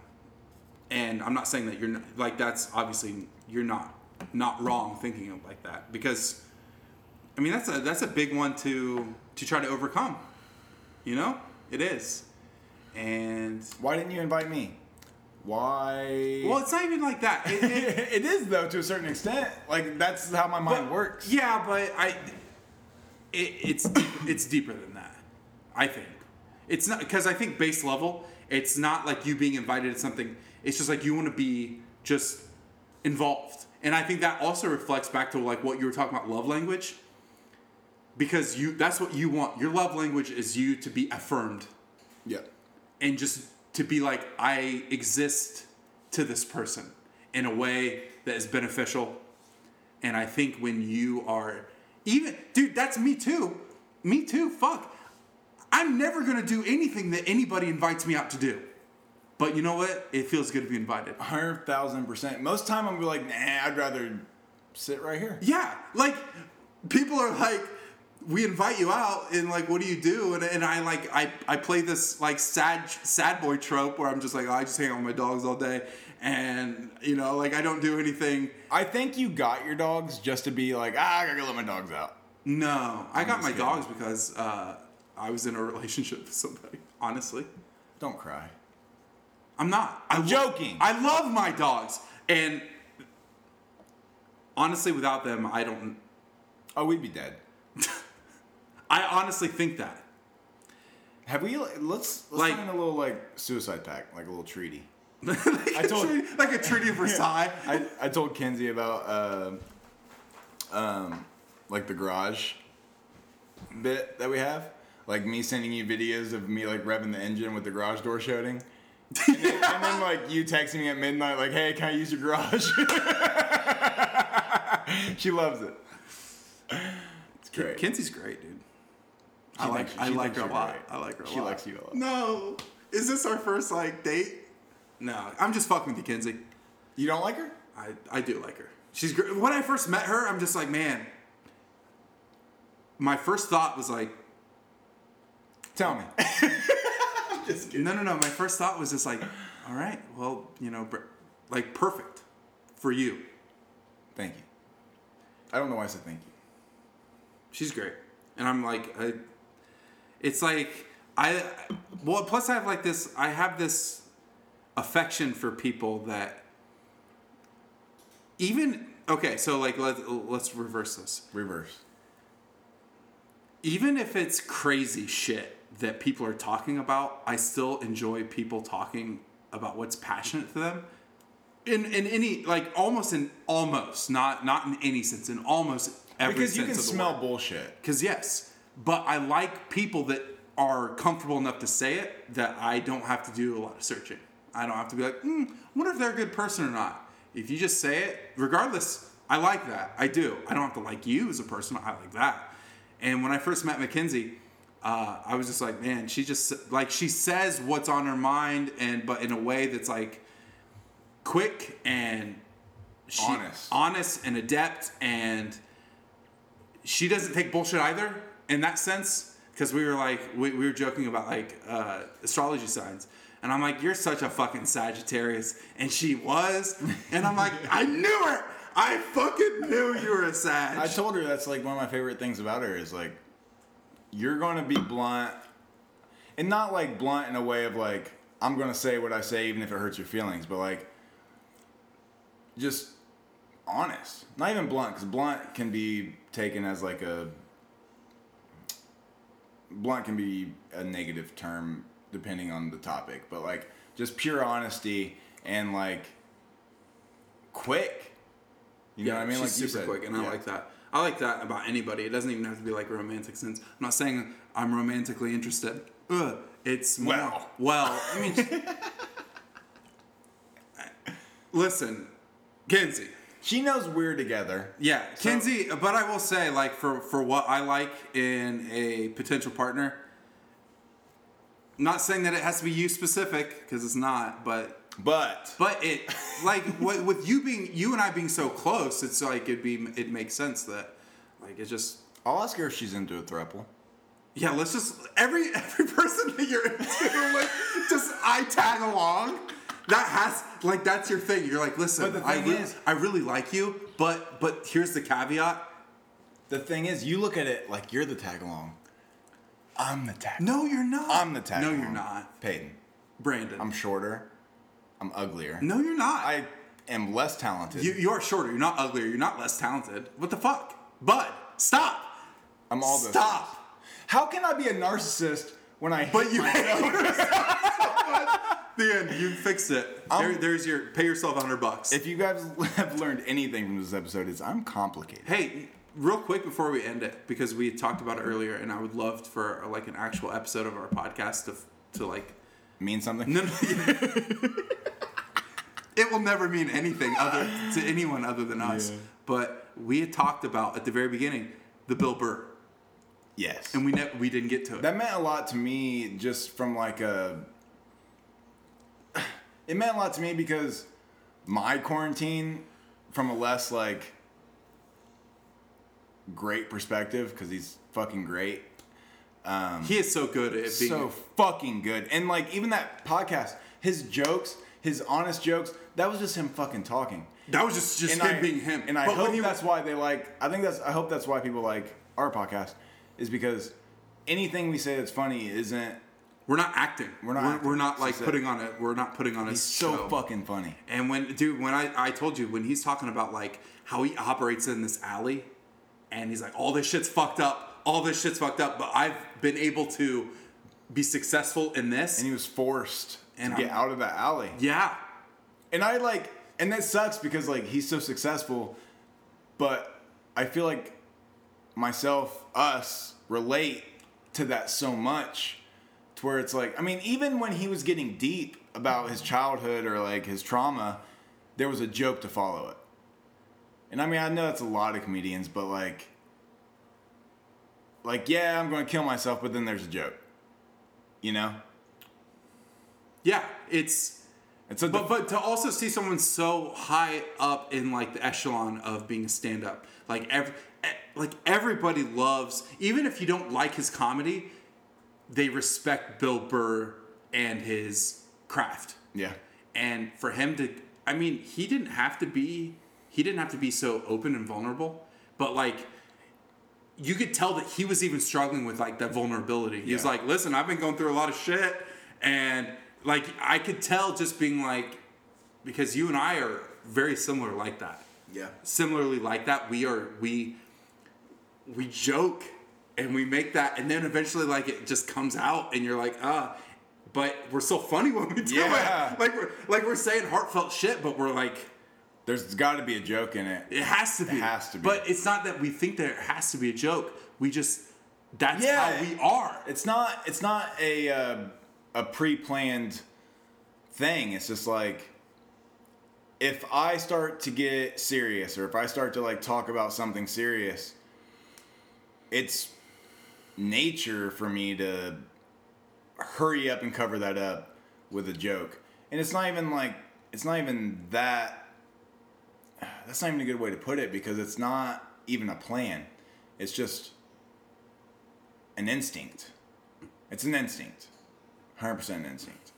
And I'm not saying that you're not, like that's obviously you're not not wrong thinking like that because I mean that's a that's a big one to to try to overcome. You know? It is. And Why didn't you invite me? Why? well, it's not even like that. It- it- *laughs* it is though to a certain extent. Like that's how my mind but- works. Yeah, but I it, it's it's deeper than that. I think it's not because I think base level. It's not like you being invited to something. It's just like you want to be just involved, and I think that also reflects back to like what you were talking about love language. Because you that's what you want. Your love language is you to be affirmed Yeah. and just to be like I exist to this person in a way that is beneficial. And I think when you are even dude, that's me too. Me too. Fuck. I'm never going to do anything that anybody invites me out to do. But you know what? It feels good to be invited. Hundred thousand percent. Most time I'm be like, nah, I'd rather sit right here. Yeah, like people are like, we invite you out, and like, what do you do? And, and I like, I, I play this like sad sad boy trope where I'm just like, oh, I just hang out with my dogs all day, and you know, like I don't do anything. I think you got your dogs just to be like, ah, I gotta let my dogs out. No, I got my kidding. dogs because uh, I was in a *laughs* relationship with somebody. Honestly, Don't cry. I'm not. I'm lo- joking. I love my dogs, and honestly, without them, I don't. Oh, we'd be dead. *laughs* I honestly think that. Have we? Let's let's Like- sign a little like suicide pact, like a little treaty. *laughs* like, I a told- treaty, like a treaty of *laughs* Versailles. I, I told Kenzie about uh, um, like the garage bit that we have. Like me sending you videos of me like revving the engine with the garage door shutting. And then, and then like you texting me at midnight like, hey, can I use your garage? *laughs* she loves it. It's great. Kenzie's great, dude. I like thinks- I like her a lot. great. I like her a She lot. She likes you a lot. No, is this our first like date? No, I'm just fucking with you, Kenzie. You don't like her? I I do like her. She's great. When I first met her, I'm just like, man. My first thought was like, Tell me. *laughs* Just kidding. no, no, no. My first thought was just like, all right, well, you know, like perfect for you. Thank you. I don't know why I said thank you. She's great, and I'm like, I, it's like I, well, plus I have like this, I have this affection for people that even okay. So like let let's reverse this. Reverse. Even if it's crazy shit that people are talking about, I still enjoy people talking about what's passionate to them. In in any like almost in almost not not in any sense in almost every Because you sense can of the smell word. bullshit. Because yes, but I like people that are comfortable enough to say it that I don't have to do a lot of searching. I don't have to be like, hmm, wonder if they're a good person or not. If you just say it, regardless, I like that. I do. I don't have to like you as a person. I like that. And when I first met Mackenzie, uh, I was just like, man, she just like she says what's on her mind, and but in a way that's like quick and she- Honest. honest and adept and she doesn't take bullshit either in that sense because we were like we, we were joking about like uh, astrology signs. And i'm like you're such a fucking sagittarius. And she was. And i'm like i knew it i fucking knew you were a sag. I told her that's like one of my favorite things about her is like you're going to be blunt and not like blunt in a way of like I'm going to say what I say even if it hurts your feelings, but like just honest. Not even blunt cuz blunt can be taken as like a blunt can be a negative term depending on the topic, but like just pure honesty and like quick. You know what I mean? like super said. quick, and I like that. I like that about anybody. It doesn't even have to be like romantic sense. I'm not saying I'm romantically interested. Ugh, it's more, Well. well. I mean, *laughs* listen, Kenzie. She knows we're together. Yeah, Kenzie. But I will say, like, for for what I like in a potential partner, not saying that it has to be you specific because it's not, but But but it like *laughs* with, with you being you and I being so close, it's like it'd be it makes sense that like it just I'll ask her if she's into a throuple. yeah. Let's just every *laughs* every person that you're into, like just I tag along. That has like that's your thing. You're like, listen, I re- is- I really like you, but but here's the caveat. The thing is, you look at it like you're the tag along. I'm the tag. No, you're not. I'm the tag. No, along. you're not, Peyton. Brandon. I'm shorter. I'm uglier. no, you're not. I am less talented. you you are shorter. You're not uglier. You're not less talented. What the fuck, Bud? Stop. I'm all those Stop. things. How can I be a narcissist when I? But you hate hate myself? The end. You fixed it. There, there's your pay yourself a hundred bucks. If you guys *laughs* have learned anything from this episode, is I'm complicated. hey, real quick before we end it, because we talked about it earlier, and I would love for uh, like an actual episode of our podcast to to like. Mean something? No, no, *laughs* it will never mean anything other to anyone other than us. Yeah. But we had talked about at the very beginning the Bill Burr, Yes. and we ne- we didn't get to it. That meant a lot to me just from like a. It meant a lot to me because my quarantine, from a less like great perspective, because he's fucking great. Um, he is so good at being. So fucking good. And like even that podcast, his jokes, his honest jokes, that was just him fucking talking. that was just just and him I, being him. And I But hope that's why they like. I think that's. I hope that's why people like our podcast, is because anything we say that's funny isn't. We're not acting. We're not We're, acting. we're not like putting on it. We're not putting on a He's so show. fucking funny. And when, dude, when I, I told you, when he's talking about like how he operates in this alley and he's like, all this shit's fucked up, all this shit's fucked up, but I've been able to be successful in this. And he was forced And to get I'm- out of that alley. yeah. And I like, and that sucks because like he's so successful, but I feel like myself, us, relate to that so much where it's like, I mean, even when he was getting deep about his childhood or like his trauma, there was a joke to follow it. And I mean, I know that's a lot of comedians, but like, like, yeah, I'm going to kill myself, but then there's a joke. You know? Yeah. It's, It's a but, but to also see someone so high up in like the echelon of being a stand up, like every, like everybody loves, even if you don't like his comedy, they respect Bill Burr and his craft. yeah. and for him to i mean he didn't have to be he didn't have to be so open and vulnerable but like you could tell that he was even struggling with like that vulnerability he was Yeah. like listen i've been going through a lot of shit and like i could tell just being like because you and i are very similar like that Yeah. similarly like that we are we we joke and we make that and then eventually like it just comes out and you're like ah but we're so funny when we do Yeah. it *laughs* like we're like we're saying heartfelt shit but we're like There's got to be a joke in it. it has to be It has to be. but it's not that we think that it has to be a joke we just that's Yeah. how we are It's not. It's not a uh, a pre-planned thing. It's just like if I start to get serious, or if I start to like talk about something serious, it's nature for me to hurry up and cover that up with a joke. And it's not even like it's not even that. That's not even a good way to put it because it's not even a plan. It's just an instinct. It's an instinct. 100% instinct.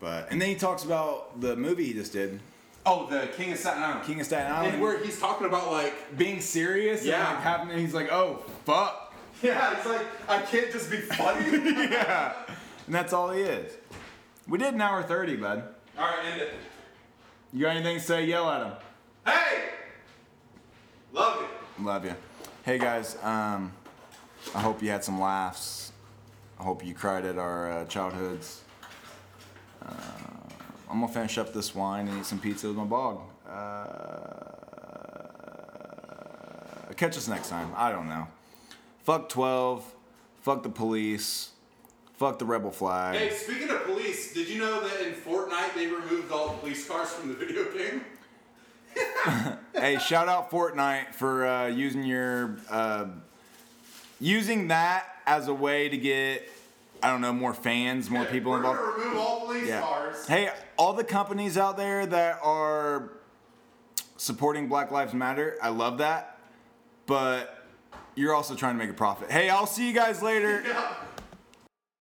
But and then he talks about the movie he just did, Oh, the King of Staten Island. King of Staten Island. and where he's talking about like, being serious Yeah. and like having he's like, "Oh, fuck." *laughs* yeah, it's like I can't just be funny. *laughs* yeah. And that's all he is. We did an hour 30, bud. All right, end it. You got anything to say? Yell at him. Hey, love it. Love you. Hey guys, um, I hope you had some laughs. I hope you cried at our uh, childhoods. Uh, I'm gonna finish up this wine and eat some pizza with my bog. Uh, catch us next time. I don't know. Fuck 12. Fuck the police. Fuck the rebel flag. Hey, speaking of police, did you know that in Fortnite they removed all the police cars from the video game? *laughs* hey, shout out Fortnite for uh, using your uh, using that as a way to get I don't know more fans, more people involved. remove all police Yeah. cars. Hey, all the companies out there that are supporting Black Lives Matter, I love that. But you're also trying to make a profit. Hey, I'll see you guys later. *laughs*